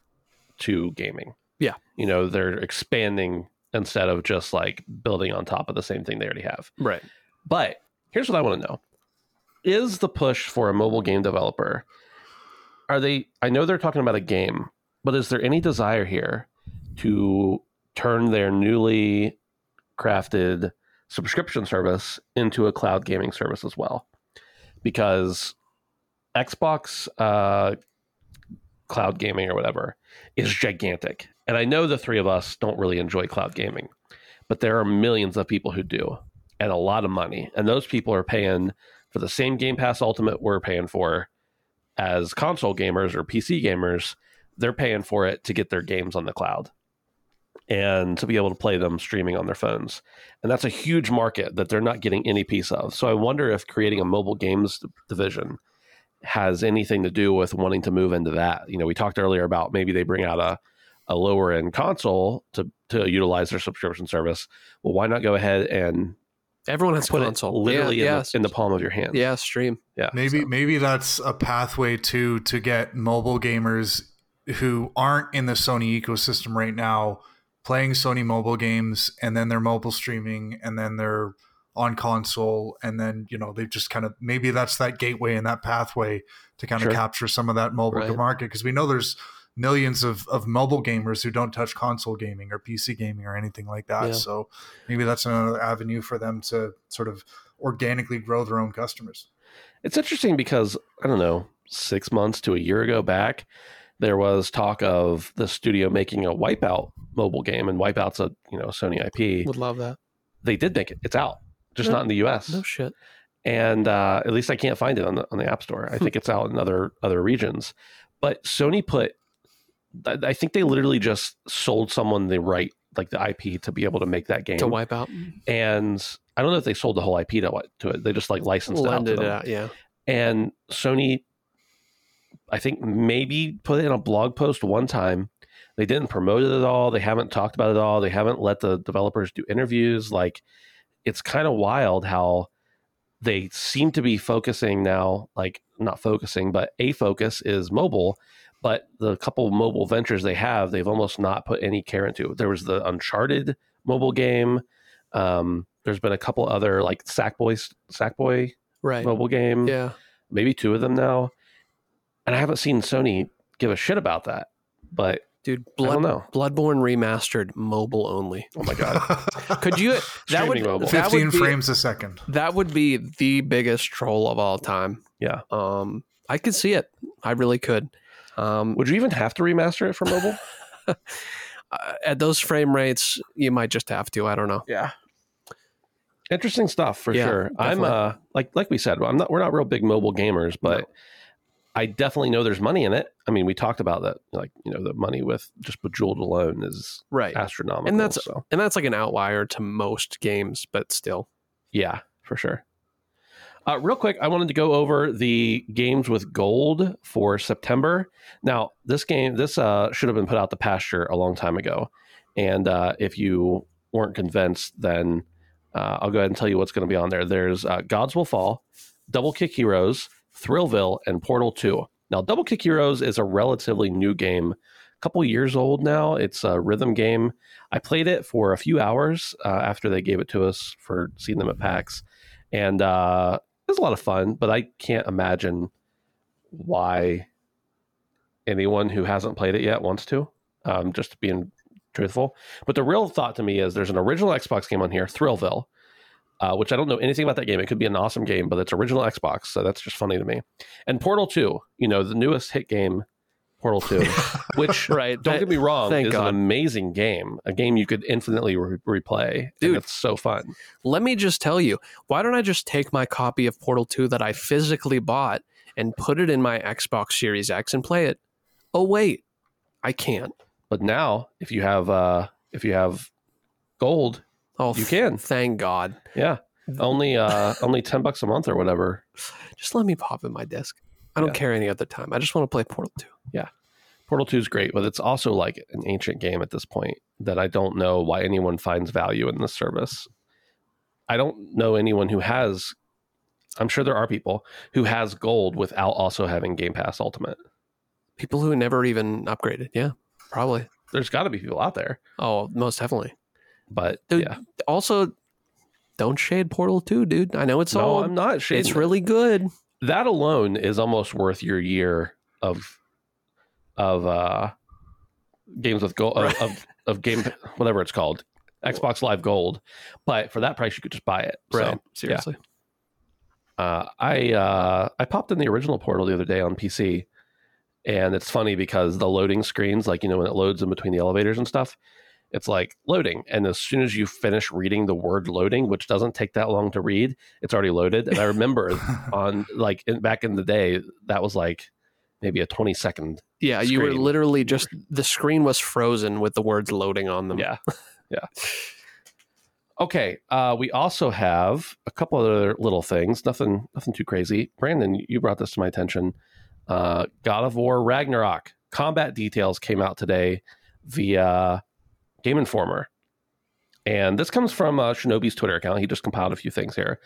to gaming. Yeah. You know, they're expanding instead of just like building on top of the same thing they already have. Right. But here's what I want to know. Is the push for a mobile game developer are they I know they're talking about a game, but is there any desire here to turn their newly crafted subscription service into a cloud gaming service as well? Because Xbox uh, cloud gaming or whatever is gigantic. And I know the three of us don't really enjoy cloud gaming, but there are millions of people who do and a lot of money. And those people are paying for the same Game Pass Ultimate we're paying for as console gamers or PC gamers. They're paying for it to get their games on the cloud and to be able to play them streaming on their phones. And that's a huge market that they're not getting any piece of. So I wonder if creating a mobile games division has anything to do with wanting to move into that. You know, we talked earlier about maybe they bring out a a lower end console to to utilize their subscription service. Well, why not go ahead and Everyone has put console. it literally yeah, in, yeah, the, in the palm of your hand? yeah, stream. yeah. Maybe so- maybe that's a pathway to to get mobile gamers who aren't in the Sony ecosystem right now playing Sony mobile games and then they're mobile streaming and then they're on console and then you know they just kind of maybe that's that gateway and that pathway to kind Sure. of capture some of that mobile Right. market because we know there's millions of, of mobile gamers who don't touch console gaming or PC gaming or anything like that. Yeah. So maybe that's another avenue for them to sort of organically grow their own customers. It's interesting because I don't know, six months to a year ago back, there was talk of the studio making a Wipeout mobile game, and Wipeout's a you know Sony IP. Would love that. They did make it; it's out, just No- not in the U.S. No shit. and uh, at least I can't find it on the on the App Store. I think it's out in other other regions. But Sony put, I I think they literally just sold someone the right, like the IP, to be able to make that game. To wipe out. and I don't know if they sold the whole IP to to it. They just like licensed it out to Lended it out. Yeah. And Sony, I think maybe put it in a blog post one time. They didn't promote it at all. They haven't talked about it at all. They haven't let the developers do interviews. Like, it's kind of wild how they seem to be focusing now, like, not focusing, but a focus is mobile. But the couple mobile ventures they have, they've almost not put any care into. There was the Uncharted mobile game. Um, there's been a couple other like Sackboy Sackboy Right. mobile game Yeah. maybe two of them now. And I haven't seen Sony give a shit about that. But Dude, I don't Blood, know. Bloodborne remastered, mobile only. Oh my god. Could you? That would Streaming mobile. that 15 would be, frames a second. That would be the biggest troll of all time. Yeah. Um, I could see it. I really could. Um, Would you even have to remaster it for mobile? uh, at those frame rates, you might just have to. I don't know. yeah. Interesting stuff for Yeah, sure. I'm definitely. uh like like we said, I'm not we're not real big mobile gamers, but No. I definitely know there's money in it. I mean, we talked about that, like you know, the money with just Bejeweled alone is Right. astronomical. And that's- so And that's like an outlier to most games, but still. Yeah, for sure. Uh, real quick, I wanted to go over the games with gold for September. Now, this game, this uh, should have been put out the pasture a long time ago. And uh, if you weren't convinced, then uh, I'll go ahead and tell you what's going to be on there. There's uh, Gods Will Fall, Double Kick Heroes, Thrillville, and Portal 2. Now, Double Kick Heroes is a relatively new game, a couple years old now. It's a rhythm game. I played it for a few hours uh, after they gave it to us for seeing them at PAX, and uh, it was a lot of fun. But I can't imagine why anyone who hasn't played it yet wants to. Um, just being truthful, but the real thought to me is there's an original Xbox game on here, Thrillville, uh, which I don't know anything about that game. It could be an awesome game, but it's original Xbox, so that's just funny to me. And Portal Two, you know, the newest hit game, Portal Two, which Right. don't get me wrong, Thank is God. an amazing game. A game you could infinitely re- replay. Dude. it's so fun. Let me just tell you, why don't I just take my copy of Portal 2 that I physically bought and put it in my Xbox Series X and play it? Oh, wait, I can't. But now, if you have uh, if you have gold, Oh, You can. Thank God. yeah, only uh, only ten bucks a month or whatever. Just let me pop in my disc. I don't Yeah. care any other time. I just want to play Portal 2. Yeah. Portal 2 is great, but it's also like an ancient game at this point that I don't know why anyone finds value in this service. I don't know anyone who has I'm sure there are people who has gold without also having Game Pass Ultimate. People who never even upgraded. Yeah, probably. There's got to be people out there, Oh, most definitely. But Dude, yeah. Also, don't shade Portal 2, dude. I know it's No, old. I'm not shading it's it. really good. that alone is almost worth your year of of uh games with gold Right. of, of of game whatever it's called xbox live gold but for that price you could just buy it Right. so Seriously. uh, i uh i popped in the original portal the other day on pc and it's funny because the loading screens like you know when it loads in between the elevators and stuff it's like loading and as soon as you finish reading the word loading which doesn't take that long to read it's already loaded and i remember on like in, back in the day that was like maybe a 20 second Yeah, you were literally just the screen was frozen with the words loading on them. yeah yeah. Okay uh we also have a couple other little things nothing nothing too crazy. Brandon you brought this to my attention. Uh god of war ragnarok combat details came out today via game informer and this comes from uh, shinobi's twitter account he just compiled a few things here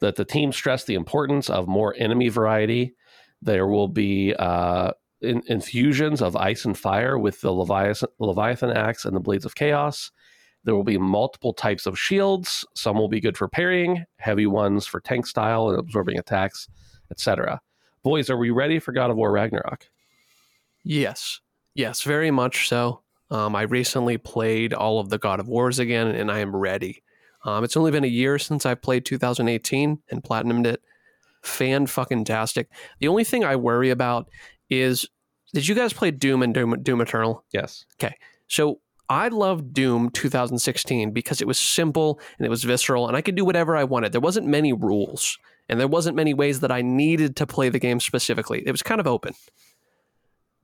that the team stressed the importance of more enemy variety there will be uh in, infusions of ice and fire with the Leviathan, Leviathan axe and the blades of chaos. There will be multiple types of shields. Some will be good for parrying, heavy ones for tank style and absorbing attacks, etc. Boys, are we ready for God of War Ragnarok? Yes. Yes, very much so. Um, I recently played all of the God of Wars again, and I am ready. Um, it's only been a year since I played 2018 and platinumed it. Fan fucking tastic. The only thing I worry about is did you guys play Doom and Doom, Doom Eternal? Yes. Okay. So I loved Doom 2016 because it was simple and it was visceral and I could do whatever I wanted. There wasn't many rules and there wasn't many ways that I needed to play the game specifically. It was kind of open.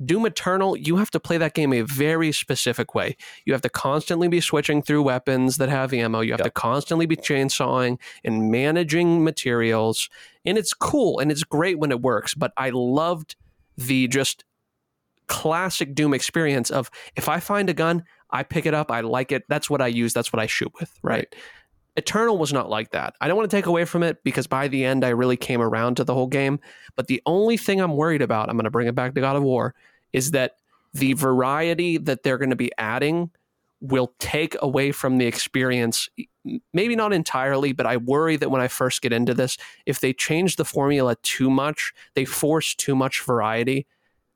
Doom Eternal, you have to play that game a very specific way. You have to constantly be switching through weapons that have ammo. You have Yep. to constantly be chainsawing and managing materials. And it's cool and it's great when it works. But I loved the just classic Doom experience of if I find a gun, I pick it up, I like it. That's what I use. That's what I shoot with. Right. Eternal was not like that. I don't want to take away from it because by the end, I really came around to the whole game. But the only thing I'm worried about, I'm going to bring it back to God of War, is that the variety that they're going to be adding will take away from the experience. Maybe not entirely, but I worry that when I first get into this, if they change the formula too much, they force too much variety.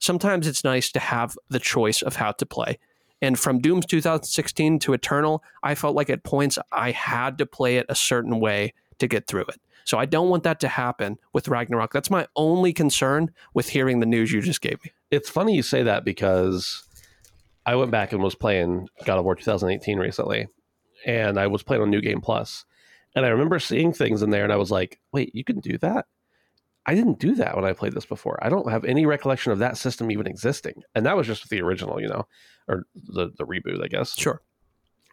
Sometimes it's nice to have the choice of how to play. And from Doom's 2016 to Eternal, I felt like at points I had to play it a certain way to get through it. So I don't want that to happen with Ragnarok. That's my only concern with hearing the news you just gave me. It's funny you say that because I went back and was playing God of War 2018 recently, and I was playing on New Game Plus, and I remember seeing things in there, and I was like, "Wait, you can do that?" I didn't do that when I played this before. I don't have any recollection of that system even existing, and that was just the original, you know, or the the reboot, I guess. Sure.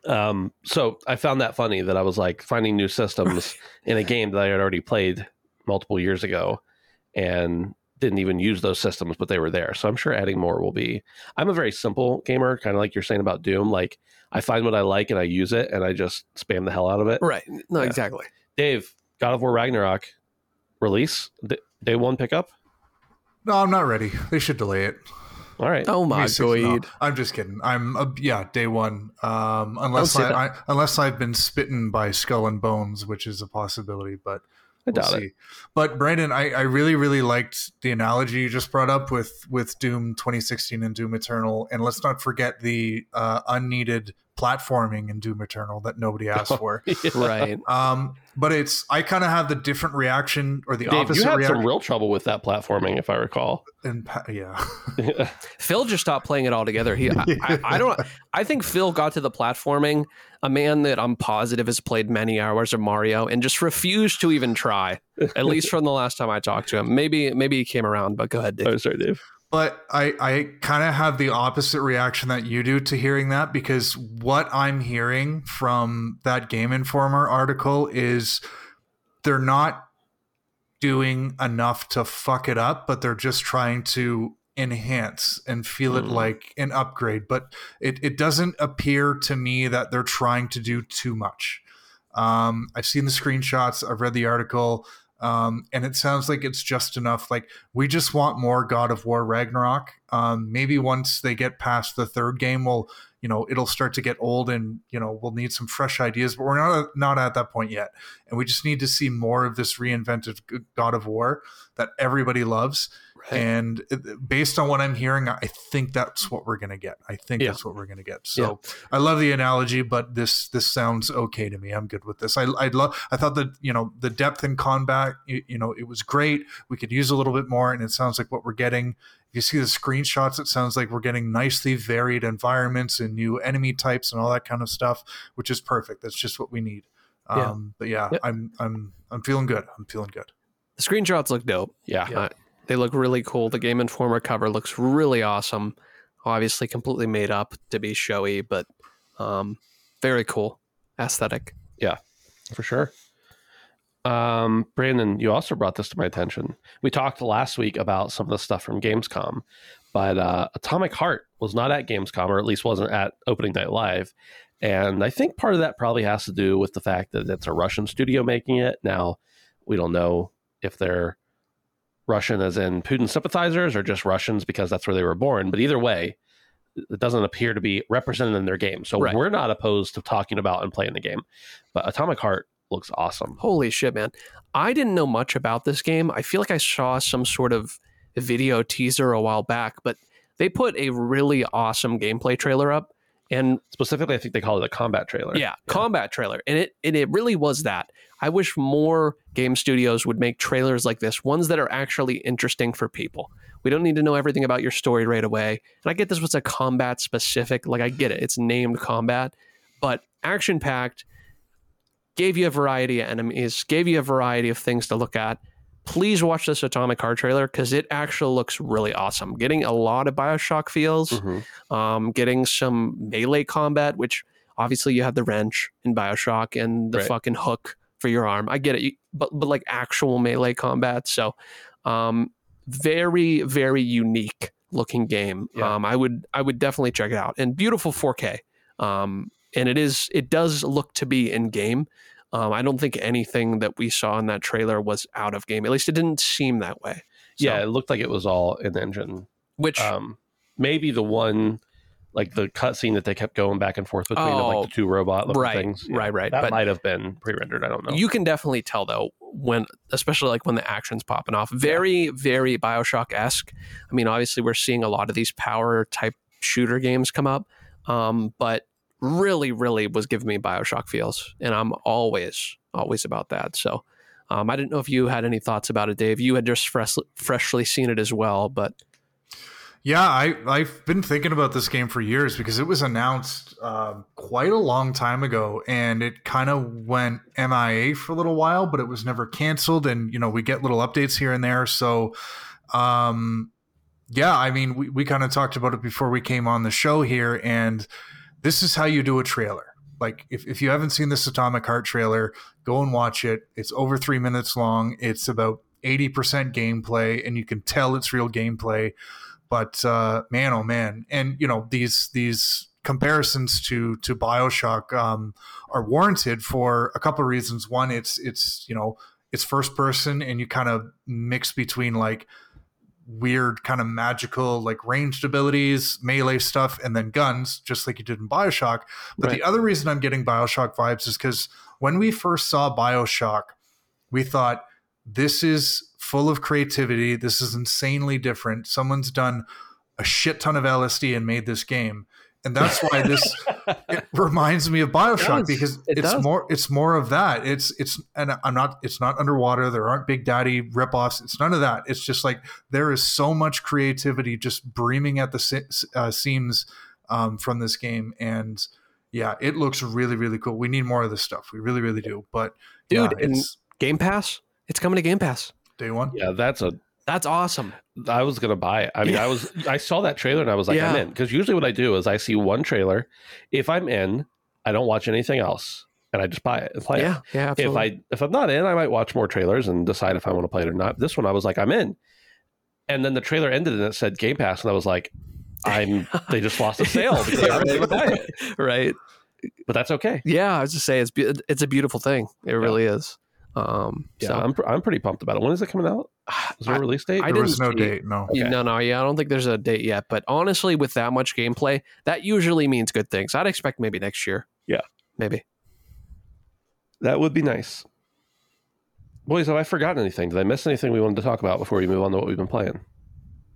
Um, so I found that funny that I was like finding new systems in a game that I had already played multiple years ago, and didn't even use those systems, but they were there. So I'm sure adding more will be. I'm a very simple gamer, kind of like you're saying about Doom. Like I find what I like and I use it, and I just spam the hell out of it. Right. No, Yeah. exactly. Dave, God of War Ragnarok release d- day one pickup. No, I'm not ready. They should delay it. All right. Oh my Maybe six- no, god. I'm just kidding. I'm uh, yeah, day one. Um, unless I, I unless I've been spitten by skull and bones, which is a possibility, but I we'll see. it. But Brandon, I, I really really liked the analogy you just brought up with with Doom 2016 and Doom Eternal, and let's not forget the uh, unneeded platforming in Doom Eternal that nobody asked for. Right. Um, but it's I kind of have the different reaction or the Dave, you opposite had reaction. some real trouble with that platforming, if I recall. and pa- yeah. Phil just stopped playing it altogether. He, I, I, I don't. I think Phil got to the platforming. A man that I'm positive has played many hours of Mario and just refused to even try. At least from the last time I talked to him. Maybe, maybe he came around. But go ahead, Dave. oh, sorry, Dave. But I, I kind of have the opposite reaction that you do to hearing that because what I'm hearing from that Game Informer article is they're not doing enough to fuck it up, but they're just trying to enhance and feel it Mm. like an upgrade. But it, it doesn't appear to me that they're trying to do too much. Um, I've seen the screenshots, I've read the article, um, and it sounds like it's just enough. Like we just want more God of War Ragnarok. Um, maybe once they get past the third game, we'll you know it'll start to get old, and you know we'll need some fresh ideas. But we're not not at that point yet, and we just need to see more of this reinvented God of War that everybody loves. Right. And based on what I'm hearing, I think that's what we're gonna get. I think Yeah. that's what we're gonna get. So I love the analogy, but this this sounds okay to me. I'm good with this. I I love. I thought that you know the depth in combat. You, you know, it was great. We could use a little bit more, and it sounds like what we're getting. If you see the screenshots, it sounds like we're getting nicely varied environments and new enemy types and all that kind of stuff, which is perfect. That's just what we need. Yeah. Um, but yeah, Yep. I'm I'm I'm feeling good. I'm feeling good. The screenshots look dope. Yeah. Uh, they look really cool. The Game Informer cover looks really awesome. Obviously, completely made up to be showy, but um, very cool aesthetic. Yeah, for sure. Um, Brandon, you also brought this to my attention. We talked last week about some of the stuff from Gamescom, but uh, Atomic Heart was not at Gamescom, or at least wasn't at Opening Night Live. And I think part of that probably has to do with the fact that it's a Russian studio making it. Now, we don't know if they're Russian as in Putin sympathizers or just Russians because that's where they were born. But either way, it doesn't appear to be represented in their game. So Right. we're not opposed to talking about and playing the game. But Atomic Heart looks awesome. Holy shit, man. I didn't know much about this game. I feel like I saw some sort of video teaser a while back, but they put a really awesome gameplay trailer up. And Specifically, I think they call it a combat trailer. yeah, combat trailer. And it and it really was that. I wish more game studios would make trailers like this, ones that are actually interesting for people. We don't need to know everything about your story right away. And I get this was a combat specific, like I get it. It's named combat, but action packed gave you a variety of enemies, gave you a variety of things to look at. Please watch this Atomic Heart trailer because it actually looks really awesome. Getting a lot of Bioshock feels Mhm. um, getting some melee combat, which obviously you have the wrench in Bioshock and the Right. fucking hook for your arm. I get it, but but like actual melee combat. So, um, very very unique looking game. Yeah. Um, I would I would definitely check it out. And beautiful 4K. Um, and it is it does look to be in game. Um, I don't think anything that we saw in that trailer was out of game. At least it didn't seem that way. So- Yeah, it looked like it was all in engine. which Um, maybe the one, like the cutscene that they kept going back and forth between of Oh, like the two robot looking right, things. right, right. That But- might have been pre-rendered. I don't know. You can definitely tell though when, especially like when the action's popping off. Very, very Bioshock esque. I mean, obviously we're seeing a lot of these power type shooter games come up, um, but really, really was giving me Bioshock feels, and I'm always, always about that. So. Um, I didn't know if you had any thoughts about it, Dave. You had just fresh, freshly seen it as well, but Yeah, I I've been thinking about this game for years because it was announced um, quite a long time ago, and it kind of went MIA for a little while, but it was never canceled. And you know, we get little updates here and there. So, um, yeah, I mean, we we kind of talked about it before we came on the show here, and this is how you do a trailer. Like, if if you haven't seen this Atomic Heart trailer, go and watch it. It's over three minutes long. It's about eighty percent gameplay, and you can tell it's real gameplay but uh, man, oh man, and you know these these comparisons to to Bioshock um, are warranted for a couple of reasons. One, it's it's you know it's first person, and you kind of mix between like weird kind of magical like ranged abilities melee stuff and then guns just like you did in bioshock but Right. the other reason i'm getting bioshock vibes is because when we first saw bioshock we thought this is full of creativity. This is insanely different. Someone's done a shit ton of LSD and made this game. And that's why this it reminds me of Bioshock does. because It it's does. more it's more of that. It's it's and I'm not it's not underwater. There aren't Big Daddy ripoffs. It's none of that. It's just like there is so much creativity just breaming at the uh, seams um, from this game, and yeah, it looks really really cool. We need more of this stuff. We really really do. But Dude, yeah, it's Game Pass, it's coming to Game Pass. Day one. yeah, that's a. That's awesome. I was gonna buy it. I mean, I was. I saw that trailer and I was like, I'm in. Because usually what I do is I see one trailer. If I'm in, I don't watch anything else, and I just buy it and play it. yeah, yeah, If. I if I'm not in, I might watch more trailers and decide if I want to play it or not. This one I was like, I'm in. And then the trailer ended and it said Game Pass, and I was like, I'm they just lost a sale because I already would buy it. right. But that's okay. Yeah, I was just say it's it's a beautiful thing. It really is. Um, Yeah, so I'm pr- I'm pretty pumped about it. When is it coming out? Is there a release date? I There was no see- date. No. Okay. No, no, yeah, I don't think there's a date yet. But honestly, with that much gameplay, that usually means good things. I'd expect maybe next year. Yeah. maybe. that would be nice. Boys, have I forgotten anything? Did I miss anything we wanted to talk about before we move on to what we've been playing?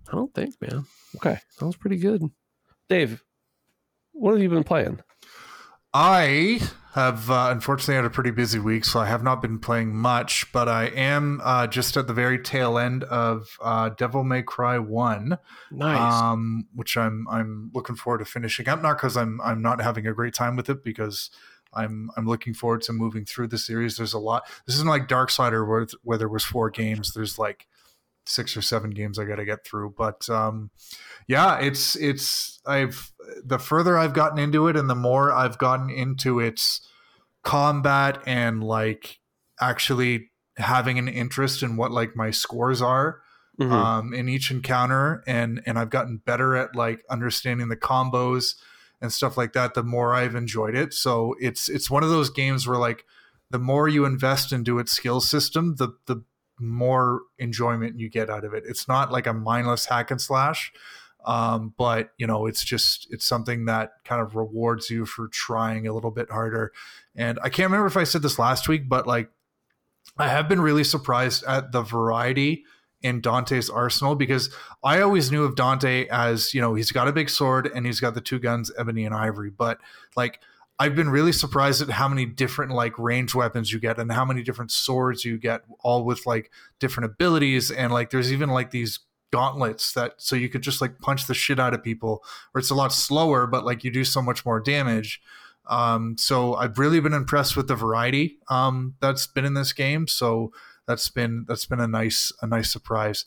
I don't think, man. Okay, That was pretty good. Dave, what have you been playing? I have uh, unfortunately had a pretty busy week, so I have not been playing much. But I am uh, just at the very tail end of uh, Devil May Cry One, Nice. um, which I'm I'm looking forward to finishing up. Not because I'm I'm not having a great time with it, because I'm I'm looking forward to moving through the series. There's a lot. This isn't like Dark Darksider where where there was four games. There's like six or seven games I got to get through. But um, yeah, it's it's I've the further I've gotten into it, and the more I've gotten into its combat and like actually having an interest in what like my scores are Mhm. um, in each encounter, and and I've gotten better at like understanding the combos and stuff like that. The more I've enjoyed it, so it's it's one of those games where like the more you invest into its skill system, the the more enjoyment you get out of it. It's not like a mindless hack and slash, um, but you know, it's just it's something that kind of rewards you for trying a little bit harder. And I can't remember if I said this last week, but like I have been really surprised at the variety in Dante's arsenal because I always knew of Dante as, you know, he's got a big sword and he's got the two guns, ebony and ivory. But like I've been really surprised at how many different like range weapons you get and how many different swords you get, all with like different abilities. And like there's even like these gauntlets that so you could just like punch the shit out of people, or it's a lot slower, but like you do so much more damage. Um, so I've really been impressed with the variety um, that's been in this game. So that's been that's been a nice a nice surprise.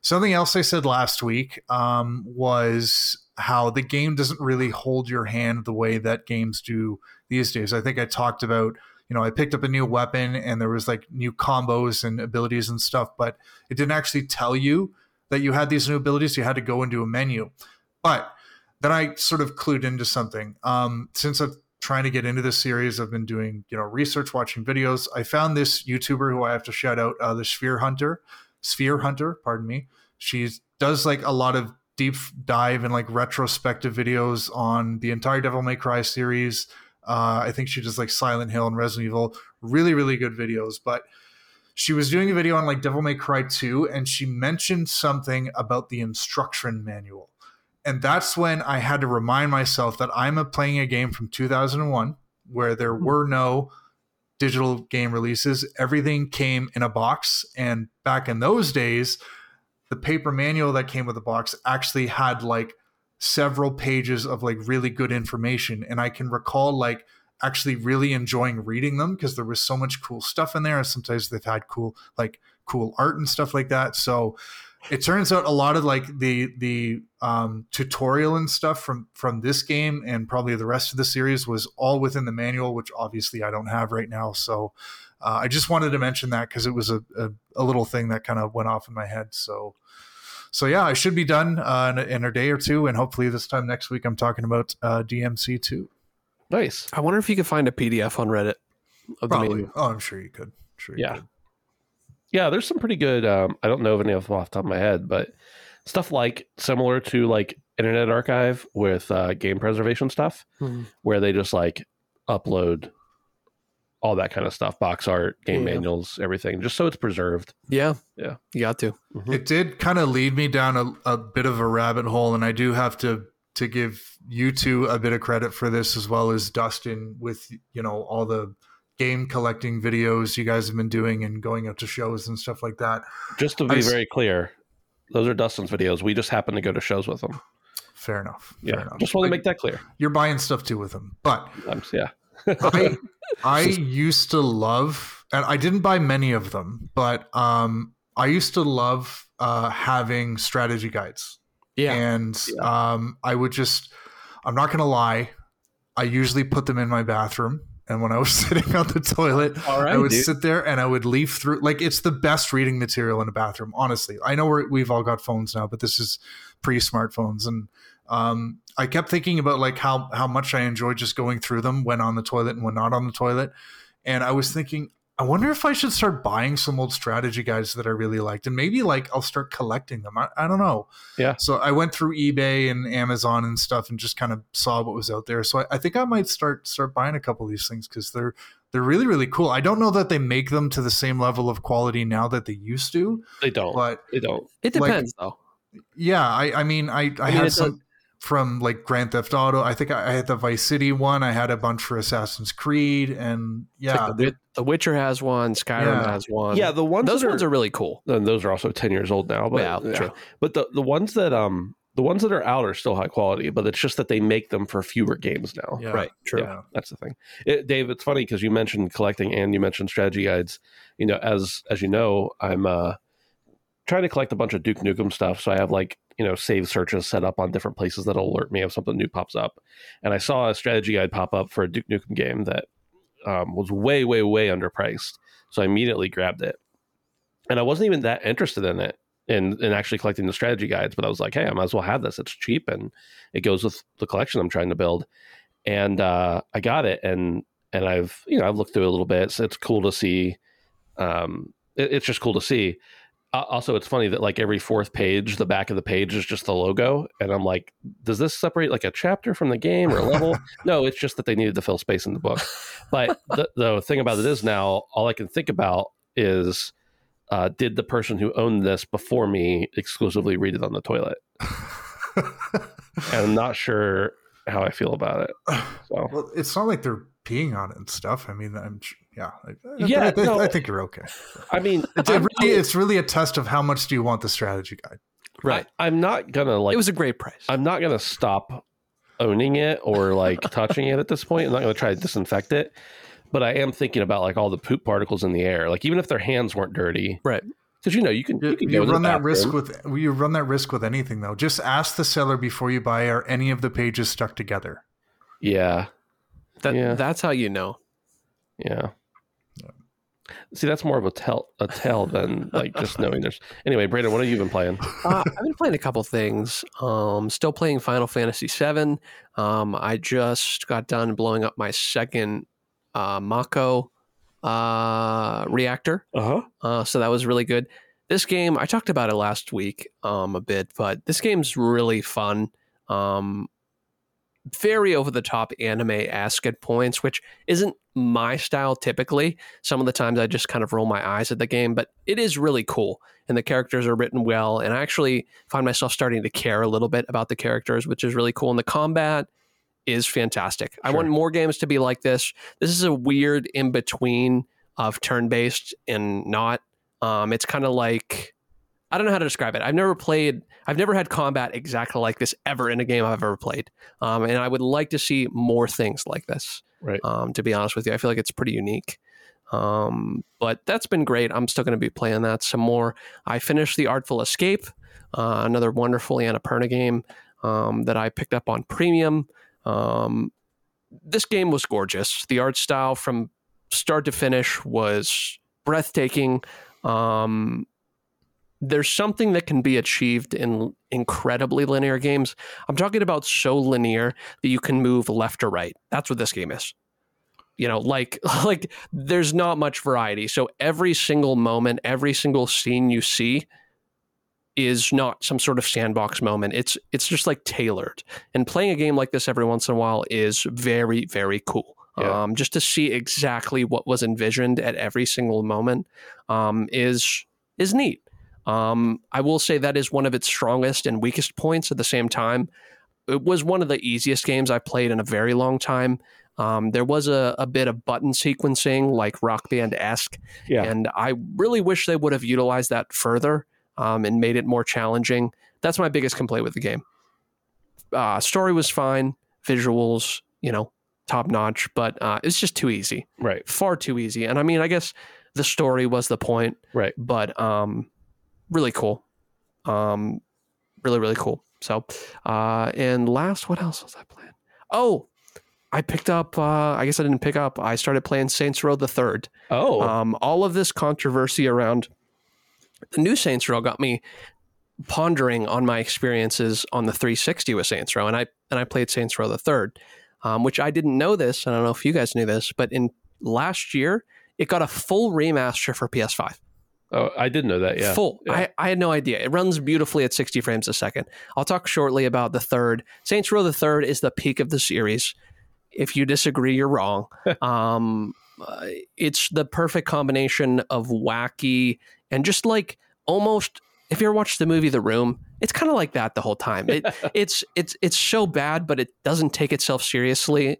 Something else I said last week um, was how the game doesn't really hold your hand the way that games do these days. I think I talked about you know I picked up a new weapon and there was like new combos and abilities and stuff, but it didn't actually tell you that you had these new abilities. You had to go into a menu, but then I sort of clued into something. Um, since I've trying to get into this series, I've been doing you know research, watching videos. I found this YouTuber who I have to shout out, uh, the Sphere Hunter, Sphere Hunter, pardon me. She does like a lot of deep dive and like retrospective videos on the entire Devil May Cry series. Uh, I think she does like Silent Hill and Resident Evil. Really, really good videos. But she was doing a video on like Devil May Cry 2, and she mentioned something about the instruction manual and that's when I had to remind myself that I'm a, playing a game from 2001 where there were no digital game releases. Everything came in a box, and back in those days, the paper manual that came with the box actually had like several pages of like really good information, and I can recall like actually really enjoying reading them because there was so much cool stuff in there. And sometimes they've had cool like cool art and stuff like that. So it turns out a lot of like the the um, tutorial and stuff from from this game and probably the rest of the series was all within the manual, which obviously I don't have right now. So uh, I just wanted to mention that because it was a, a, a little thing that kind of went off in my head. So so yeah, I should be done uh, in, a, in a day or two, and hopefully this time next week I'm talking about uh, DMC two. Nice. I wonder if you could find a PDF on Reddit of Probably. manual. Oh, I'm sure you could. Sure. You Yeah. could. Yeah, there's some pretty good. Um, I don't know of any of them off the top of my head, but stuff like similar to like Internet Archive with uh, game preservation stuff, Mhm. where they just like upload all that kind of stuff, box art, game Yeah. manuals, everything, just so it's preserved. Yeah, Yeah. you got to. It did kind of lead me down a, a bit of a rabbit hole, and I do have to to give you two a bit of credit for this as well as Dustin with you know all the game collecting videos you guys have been doing and going out to shows and stuff like that. Just to I be s- very clear, those are Dustin's videos. We just happen to go to shows with them. Fair enough. Yeah, Fair enough. just want to Like, make that clear. you're buying stuff too with them, but Um, yeah, I I used to love, and I didn't buy many of them, but um, I used to love uh, having strategy guides. Yeah. and um, I would just, I'm not gonna lie, I usually put them in my bathroom And when I was sitting on the toilet, right, I would dude. sit there and I would leaf through. Like it's the best reading material in a bathroom. Honestly, I know we're, we've all got phones now, but this is pre-smartphones, and um, I kept thinking about like how how much I enjoyed just going through them when on the toilet and when not on the toilet. And I was thinking, I wonder if I should start buying some old strategy guides that I really liked, and maybe like I'll start collecting them. I, I don't know. Yeah. So I went through eBay and Amazon and stuff, and just kind of saw what was out there. So I, I think I might start start buying a couple of these things because they're they're really really cool. I don't know that they make them to the same level of quality now that they used to, They don't. but They don't. It like- depends though. yeah, I, I mean, I, I, mean, had it some from like Grand Theft Auto. I think I, I had the Vice City one. I had a bunch for Assassin's Creed, and yeah, like the, the Witcher has one, Skyrim Yeah. has one. Yeah, the ones those that ones are really cool. and those are also 10 years old now but Yeah, yeah, true. but the the ones that um the ones that are out are still high quality but it's just that they make them for fewer games now yeah, Right, true. Yeah. that's the thing it, dave it's funny because you mentioned collecting and you mentioned strategy guides you know as as you know i'm uh trying to collect a bunch of duke nukem stuff so i have like you know save searches set up on different places that'll alert me if something new pops up. And i saw a strategy guide pop up for a duke nukem game that um, was way way way underpriced. So i immediately grabbed it. And i wasn't even that interested in it in, in actually collecting the strategy guides but i was like hey i might as well have this. It's cheap and it goes with the collection i'm trying to build. And uh, i got it and and i've you know i've looked through a little bit. It's, it's cool to see um, it- it's just cool to see also it's funny that like every fourth page the back of the page is just the logo and i'm like does this separate like a chapter from the game or a level? No it's just that they needed to fill space in the book. But the, the thing about it is now all i can think about is uh, did the person who owned this before me exclusively read it on the toilet? And i'm not sure how i feel about it. So well, it's not like they're peeing on it and stuff. I mean, I'm yeah, I, I- Yeah, I, think- no. I think you're okay. i mean It's I'm, really, it's really a test of how much do you want the strategy guide. Right. I, am not gonna like it was a great price. I'm not gonna stop owning it or like touching it at this point. I'm not gonna try to disinfect it, but I am thinking about like all the poop particles in the air. Like even if their hands weren't dirty, right. because you know you can you, You, can you run that risk with you run that risk with anything though. Just ask the seller before you buy are any of the pages stuck together. yeah, That Yeah. that's how you know. yeah. See, that's more of a tell a tell than like just knowing there's. Anyway, Brandon, what have you been playing? Uh, I've been playing a couple things. Um, still playing Final Fantasy VII. Um, I just got done blowing up my second uh, Mako uh, reactor. Uh huh. Uh, so that was really good. This game, I talked about it last week um, a bit, but this game's really fun. Um, very over the top anime esque at points, which isn't my style typically. Some of the times I just kind of roll my eyes at the game, but it is really cool. And the characters are written well. And I actually find myself starting to care a little bit about the characters, which is really cool. And the combat is fantastic. I want more games to be like this. This is a weird in between of turn based and not. Um, it's kind of like I don't know how to describe it. I've never played. I've never had combat exactly like this ever in a game I've ever played. Um, and I would like to see more things like this. Right. Um, to be honest with you, I feel like it's pretty unique. Um, but that's been great. I'm still going to be playing that some more. I finished the Artful Escape, uh, another wonderful Annapurna game um, that I picked up on premium. Um, this game was gorgeous. The art style from start to finish was breathtaking. Um, there's something that can be achieved in incredibly linear games. I'm talking about so linear that you can move left or right. That's what this game is. You know, like like there's not much variety. So every single moment, every single scene you see is not some sort of sandbox moment. It's it's just like tailored. And playing a game like this every once in a while is very very cool. Yeah. Um, just to see exactly what was envisioned at every single moment um, is is neat. Um, I will say that is one of its strongest and weakest points at the same time. It was one of the easiest games I played in a very long time. Um, there was a, a bit of button sequencing, like Rock Band esque, Yeah. and I really wish they would have utilized that further um, and made it more challenging. That's my biggest complaint with the game. Uh, story was fine, visuals, you know, top notch, but uh, it's just too easy, Right. far too easy. And I mean, I guess the story was the point, Right. but um, really cool, um, really really cool. So, uh, and last, what else was I playing? Oh, I picked up. Uh, I guess I didn't pick up. I started playing Saints Row the Third. Oh, Um, all of this controversy around the new Saints Row got me pondering on my experiences on the 360 with Saints Row, and I and I played Saints Row the Third, um, which I didn't know this. I don't know if you guys knew this, but in last year it got a full remaster for PS5. Oh, I didn't know that. Yeah, Full. Yeah. I, I had no idea. It runs beautifully at 60 frames a second. I'll talk shortly about the third. Saints Row the third is the peak of the series. If you disagree, you're wrong. um, uh, it's the perfect combination of wacky and just like almost. If you ever watched the movie The Room, it's kind of like that the whole time. It, it's it's it's so bad, but it doesn't take itself seriously.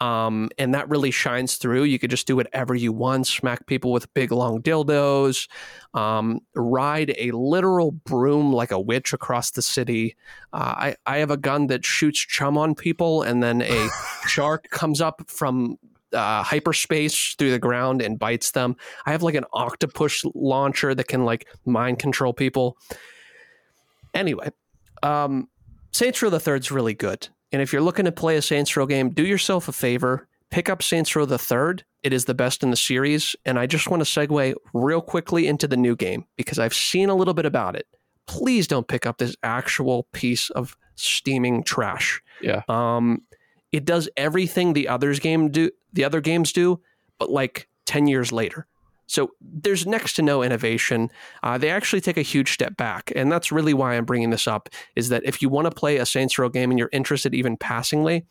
Um, and that really shines through. You could just do whatever you want, smack people with big long dildos, um, ride a literal broom like a witch across the city. Uh, I, I have a gun that shoots chum on people, and then a shark comes up from uh, hyperspace through the ground and bites them. I have like an octopus launcher that can like mind control people. Anyway, um, Saints Row the Third's really good. And if you're looking to play a Saints Row game, do yourself a favor. Pick up Saints Row the Third. It is the best in the series. And I just want to segue real quickly into the new game because I've seen a little bit about it. Please don't pick up this actual piece of steaming trash. Yeah. Um, it does everything the others game do the other games do, but like 10 years later. So there's next to no innovation. Uh, they actually take a huge step back, and that's really why I'm bringing this up. Is that if you want to play a Saints Row game and you're interested even passingly,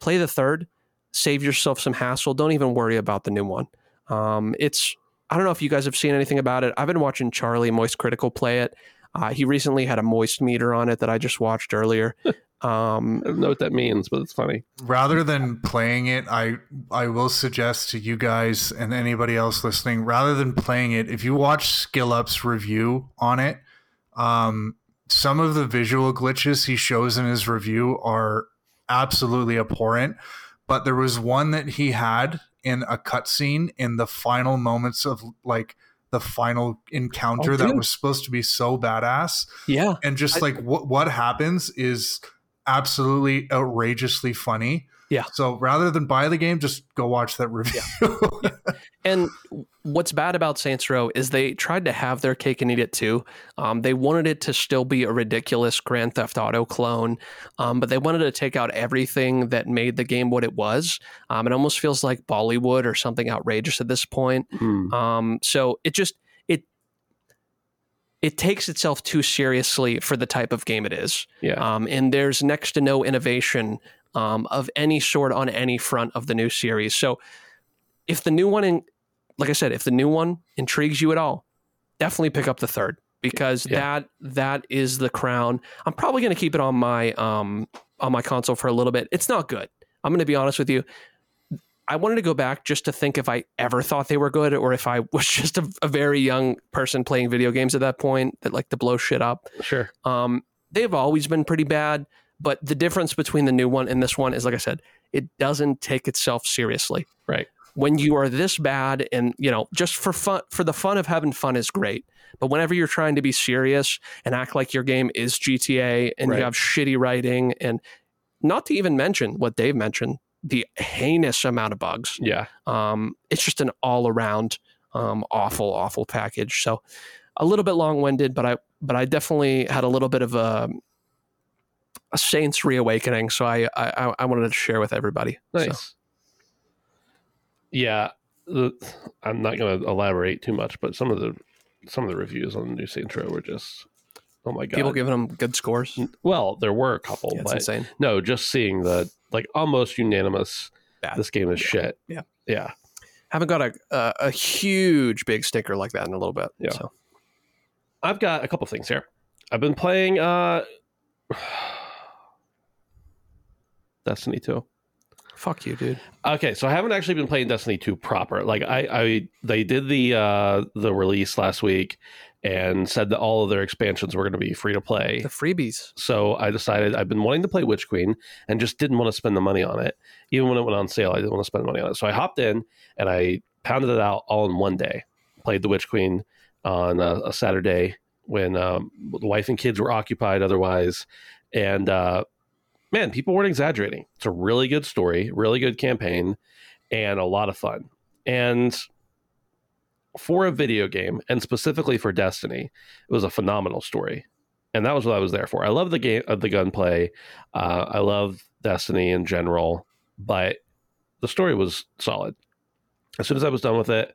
play the third. Save yourself some hassle. Don't even worry about the new one. Um, it's I don't know if you guys have seen anything about it. I've been watching Charlie Moist Critical play it. Uh, he recently had a moist meter on it that I just watched earlier. Um, I don't know what that means, but it's funny. rather than playing it i i will suggest to you guys and anybody else listening rather than playing it if you watch skill up's review on it um some of the visual glitches he shows in his review are absolutely abhorrent but there was one that he had in a cutscene in the final moments of like the final oh, encounter Oh, that was supposed to be so badass. Yeah, and just I- like what what happens is absolutely outrageously funny. Yeah. So rather than buy the game, just go watch that review. And what's bad about Saints Row is they tried to have their cake and eat it too. Um, they wanted it to still be a ridiculous Grand Theft Auto clone, um, but they wanted to take out everything that made the game what it was. Um, it almost feels like Bollywood or something outrageous at this point. Hmm. Um, so it just it it takes itself too seriously for the type of game it is. Yeah. Um, and there's next to no innovation um, of any sort on any front of the new series. So if the new one, in, like I said, if the new one intrigues you at all, definitely pick up the third because Yeah. that that is the crown. I'm probably going to keep it on my um, on my console for a little bit. It's not good. I'm going to be honest with you. I wanted to go back just to think if I ever thought they were good or if I was just a, a very young person playing video games at that point that like to blow shit up. Sure. Um, they've always been pretty bad, but the difference between the new one and this one is, like I said, it doesn't take itself seriously. Right. When you are this bad, and you know, just for fun, for the fun of having fun is great. But whenever you're trying to be serious and act like your game is GTA and Right. you have shitty writing, and not to even mention what Dave mentioned, the heinous amount of bugs. Yeah. Um, it's just an all around um, awful, awful package. So a little bit long winded, but I but I definitely had a little bit of a a Saints reawakening. So I I, I wanted to share with everybody. So, Nice. Yeah. The, I'm not going to elaborate too much, but some of the some of the reviews on the new Saints Row were just oh my god. people giving them good scores. well, there were a couple, Yeah, but insane. no, just seeing the like almost unanimous. Bad. This game is Yeah. shit. Yeah. Yeah. Haven't got a, a a huge big sticker like that in a little bit. Yeah. So I've got a couple things here. I've been playing uh Destiny 2. fuck you, dude. Okay, so I haven't actually been playing Destiny 2 proper. Like I, I they did the uh the release last week and said that all of their expansions were going to be free to play. The freebies. So I decided I've been wanting to play Witch Queen and just didn't want to spend the money on it. Even when it went on sale, I didn't want to spend money on it. So I hopped in and I pounded it out all in one day. Played the Witch Queen on a, a Saturday when um, the wife and kids were occupied otherwise. And uh, man, people weren't exaggerating. It's a really good story, really good campaign, and a lot of fun. And for a video game, and specifically for Destiny, it was a phenomenal story. And that was what I was there for. I love the game, of the gunplay. Uh, I love Destiny in general, but the story was solid. As soon as I was done with it,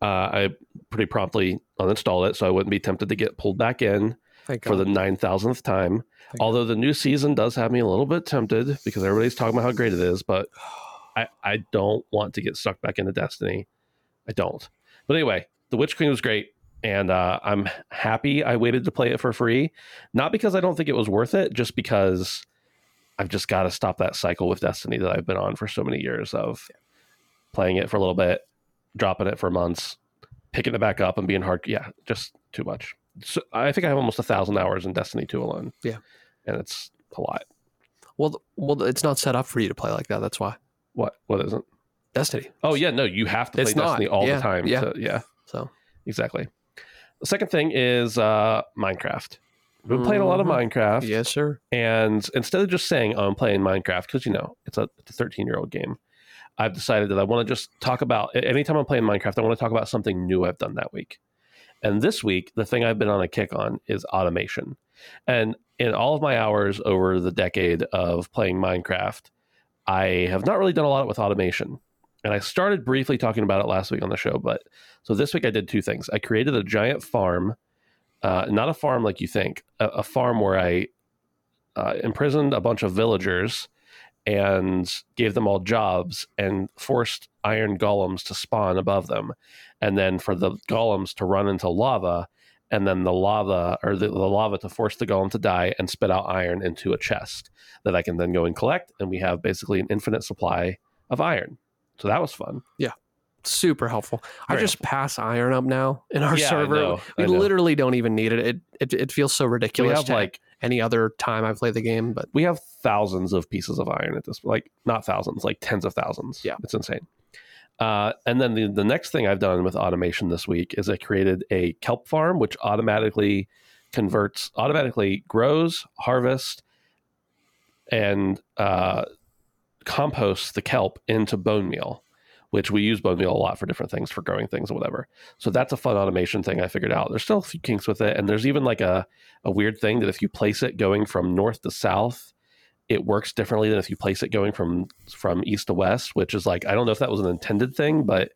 uh, I pretty promptly uninstalled it so I wouldn't be tempted to get pulled back in Thank for the nine thousandth time. Thank Although the new season does have me a little bit tempted because everybody's talking about how great it is, but I, I don't want to get sucked back into Destiny. I don't. But anyway, The Witch Queen was great, and uh, I'm happy I waited to play it for free. Not because I don't think it was worth it, just because I've just got to stop that cycle with Destiny that I've been on for so many years of playing it for a little bit, dropping it for months, picking it back up, and being hard. Yeah, just too much. So I think I have almost a thousand hours in Destiny 2 alone. Yeah. and it's a lot. Well, well, it's not set up for you to play like that. That's why What? What isn't? Destiny. Oh yeah, no, you have to play It's not. Destiny all Yeah, the time. yeah. to- yeah, So exactly. The second thing is uh, Minecraft. I've been playing a lot of Mhm. Minecraft, yes, sir. and instead of just saying oh, I'm playing Minecraft because you know it's a 13 year old game, I've decided that I want to just talk about anytime I'm playing Minecraft, I want to talk about something new I've done that week. And this week, the thing I've been on a kick on is automation. And in all of my hours over the decade of playing Minecraft, I have not really done a lot with automation. And I started briefly talking about it last week on the show, but so this week I did two things. I created a giant farm, uh, not a farm like you think, a, a farm where I uh, imprisoned a bunch of villagers and gave them all jobs and forced iron golems to spawn above them. And then for the golems to run into lava, and then the lava or the, the lava to force the golem to die and spit out iron into a chest that I can then go and collect. And we have basically an infinite supply of iron. So that was fun. Yeah. Super helpful. I Very just pass iron up now in our Yeah, I server. we I literally don't even need it. It it, it feels so ridiculous. We have to like any other time I've played the game, but we have thousands of pieces of iron at this like not thousands like tens of thousands. Yeah. it's insane. Uh, and then the, the next thing i've done with automation this week is i created a kelp farm which automatically converts automatically grows harvests and uh, composts the kelp into bone meal which we use bone meal a lot for different things for growing things or whatever. So that's a fun automation thing i figured out. There's still a few kinks with it and there's even like a, a weird thing that if you place it going from north to south it works differently than if you place it going from from east to west which is like i don't know if that was an intended thing but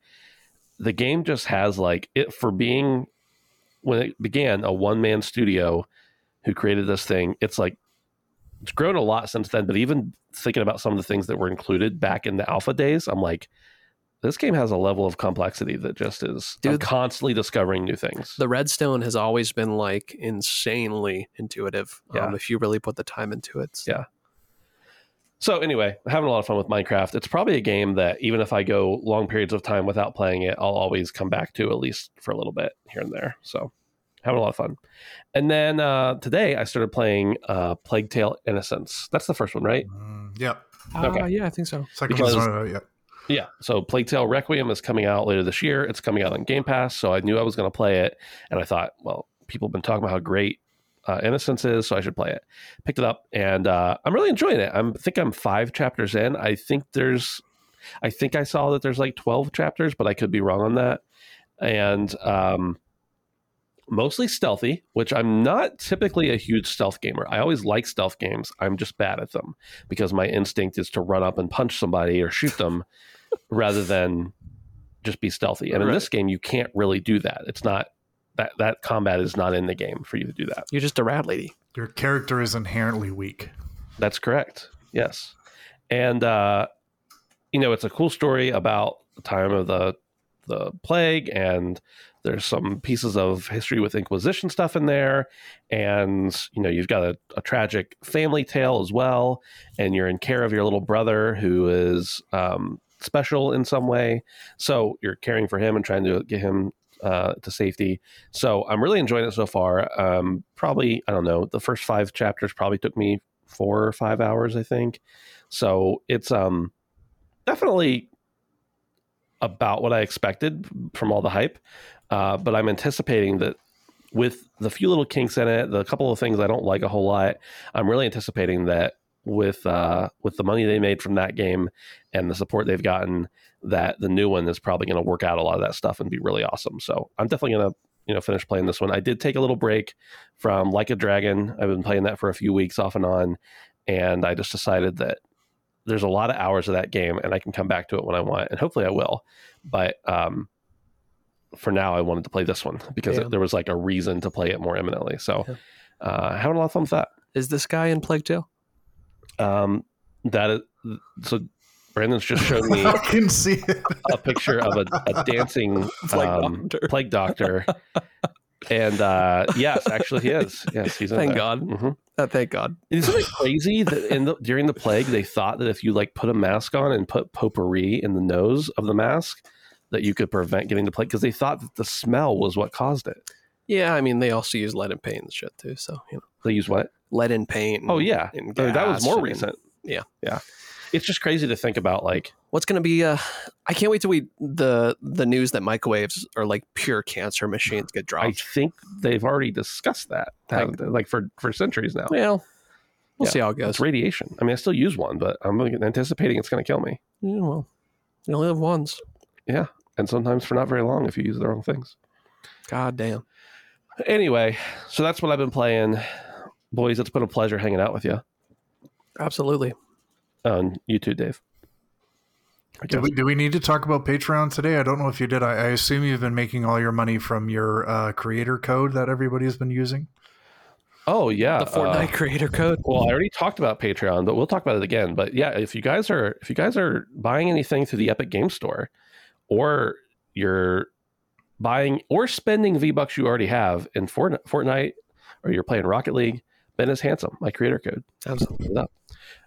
the game just has like it for being when it began a one man studio who created this thing it's like it's grown a lot since then but even thinking about some of the things that were included back in the alpha days i'm like this game has a level of complexity that just is I'm Dude. constantly discovering new things the redstone has always been like insanely intuitive. Yeah. Um, if you really put the time into it. Yeah. So anyway, having a lot of fun with Minecraft. It's probably a game that even if I go long periods of time without playing it, I'll always come back to at least for a little bit here and there. So having a lot of fun. And then uh, today I started playing uh, Plague Tale Innocence. That's the first one, right? Mm, yep. Okay. Uh, yeah, I think so. Second Because- one's not out yet. Yeah. So Plague Tale Requiem is coming out later this year. It's coming out on Game Pass. So I knew I was going to play it. And I thought, well, people have been talking about how great uh, Innocence is, so I should play it. Picked it up, and uh, I'm really enjoying it. I'm, I think I'm five chapters in. I think there's, I think I saw that there's like 12 chapters, but I could be wrong on that. And um, mostly stealthy, which I'm not typically a huge stealth gamer. I always like stealth games. I'm just bad at them because my instinct is to run up and punch somebody or shoot them rather than just be stealthy. And in this game, you can't really do that. It's not that that combat is not in the game for you to do that. You're just a rat lady. Your character is inherently weak. That's correct. Yes. And uh you know, it's a cool story about the time of the the plague and there's some pieces of history with Inquisition stuff in there. And, you know, you've got a, a tragic family tale as well. And you're in care of your little brother who is um, special in some way. So you're caring for him and trying to get him uh, to safety. So I'm really enjoying it so far. Um, probably, I don't know, the first five chapters probably took me four or five hours, I think. So it's um, definitely about what I expected from all the hype. Uh, but I'm anticipating that with the few little kinks in it, the couple of things I don't like a whole lot, I'm really anticipating that with uh, with the money they made from that game and the support they've gotten that the new one is probably going to work out a lot of that stuff and be really awesome. So I'm definitely going to you know finish playing this one. I did take a little break from Like a Dragon. I've been playing that for a few weeks off and on, and I just decided that there's a lot of hours of that game, and I can come back to it when I want, and hopefully I will. But um, for now, I wanted to play this one because Yeah. it, there was like a reason to play it more imminently. So Yeah. uh, having a lot of fun with that. Is this guy in Plague Tale? Um, that is, so Brandon's just showed me I can see it. a picture of a, a dancing Plague um, Doctor. plague doctor. And uh, yes, actually, he is. Yes, he's in Thank there. God. Mhm. Uh, thank God. Isn't it crazy that in the during the plague they thought that if you like put a mask on and put potpourri in the nose of the mask that you could prevent getting the plague because they thought that the smell was what caused it. Yeah, I mean they also use lead and paint and shit too. So you know, They use what? Lead and paint. and- Oh yeah, and I mean, that was more and- recent. yeah. yeah. It's just crazy to think about. Like, What's going to be? Uh, I can't wait till we the the news that microwaves are like pure cancer machines get dropped. I think they've already discussed that, Like- like for for centuries now. well, we'll Yeah, see how it goes. It's radiation. I mean, I still use one, but I'm anticipating it's going to kill me. Yeah, well, you only live once. Yeah. And sometimes for not very long if you use the wrong things. God damn. Anyway, so that's what I've been playing. Boys, it's been a pleasure hanging out with you. Absolutely. On you too, Dave. Do we, do we need to talk about Patreon today? I don't know if you did. I, I assume you've been making all your money from your uh, creator code that everybody's been using. oh yeah, The Fortnite uh, creator code. well, I already talked about Patreon, but we'll talk about it again. But yeah, if you guys are if you guys are buying anything through the Epic Game Store, or you're buying or spending V Bucks you already have in Fortnite, Fortnite, or you're playing Rocket League, Ben is handsome. My creator code. Absolutely. Look it up.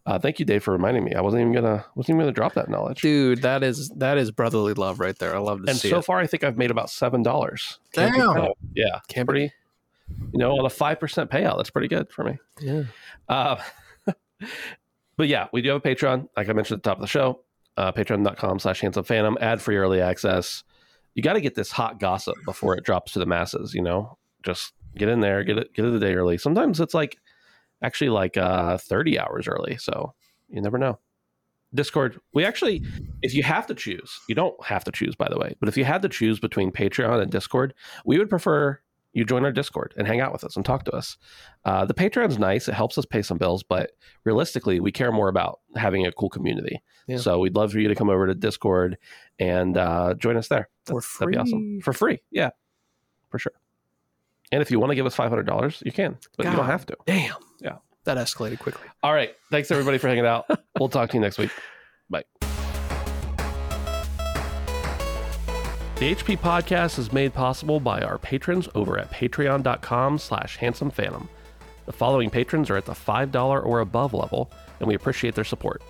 Uh, thank you, Dave, for reminding me. I wasn't even gonna wasn't even gonna drop that knowledge. Dude, that is that is brotherly love right there. I love to and see so it. far, I think I've made about seven dollars. Damn. Yeah, Can't be- pretty. You know, on a five percent payout, that's pretty good for me. Yeah. Uh, but yeah, we do have a Patreon, like I mentioned at the top of the show. Uh, Patreon.com slash handsome phantom, ad free early access. You got to get this hot gossip before it drops to the masses, you know? Just get in there, get it get it a day early. Sometimes it's like actually like uh 30 hours early, so you never know. Discord, we actually if you have to choose, you don't have to choose by the way, but if you had to choose between Patreon and Discord, we would prefer you join our Discord and hang out with us and talk to us. Uh, the Patreon's nice; it helps us pay some bills, but realistically, we care more about having a cool community. Yeah. So we'd love for you to come over to Discord and uh, join us there. For That'd be awesome free. for free. Yeah, for sure. And if you want to give us five hundred dollars, you can, but you don't have to. Damn. Yeah. That escalated quickly. All right. Thanks everybody for hanging out. We'll talk to you next week. Bye. The HP podcast is made possible by our patrons over at patreon.com slash handsome phantom. The following patrons are at the $5 or above level, and we appreciate their support.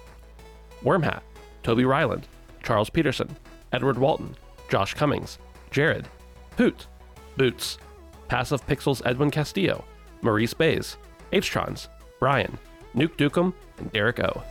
Wormhat, Toby Ryland, Charles Peterson, Edward Walton, Josh Cummings, Jared, Poot, Boots, Passive Pixels Edwin Castillo, Maurice Bays, H-Trons, Brian, Nuke Dukem, and Derek O.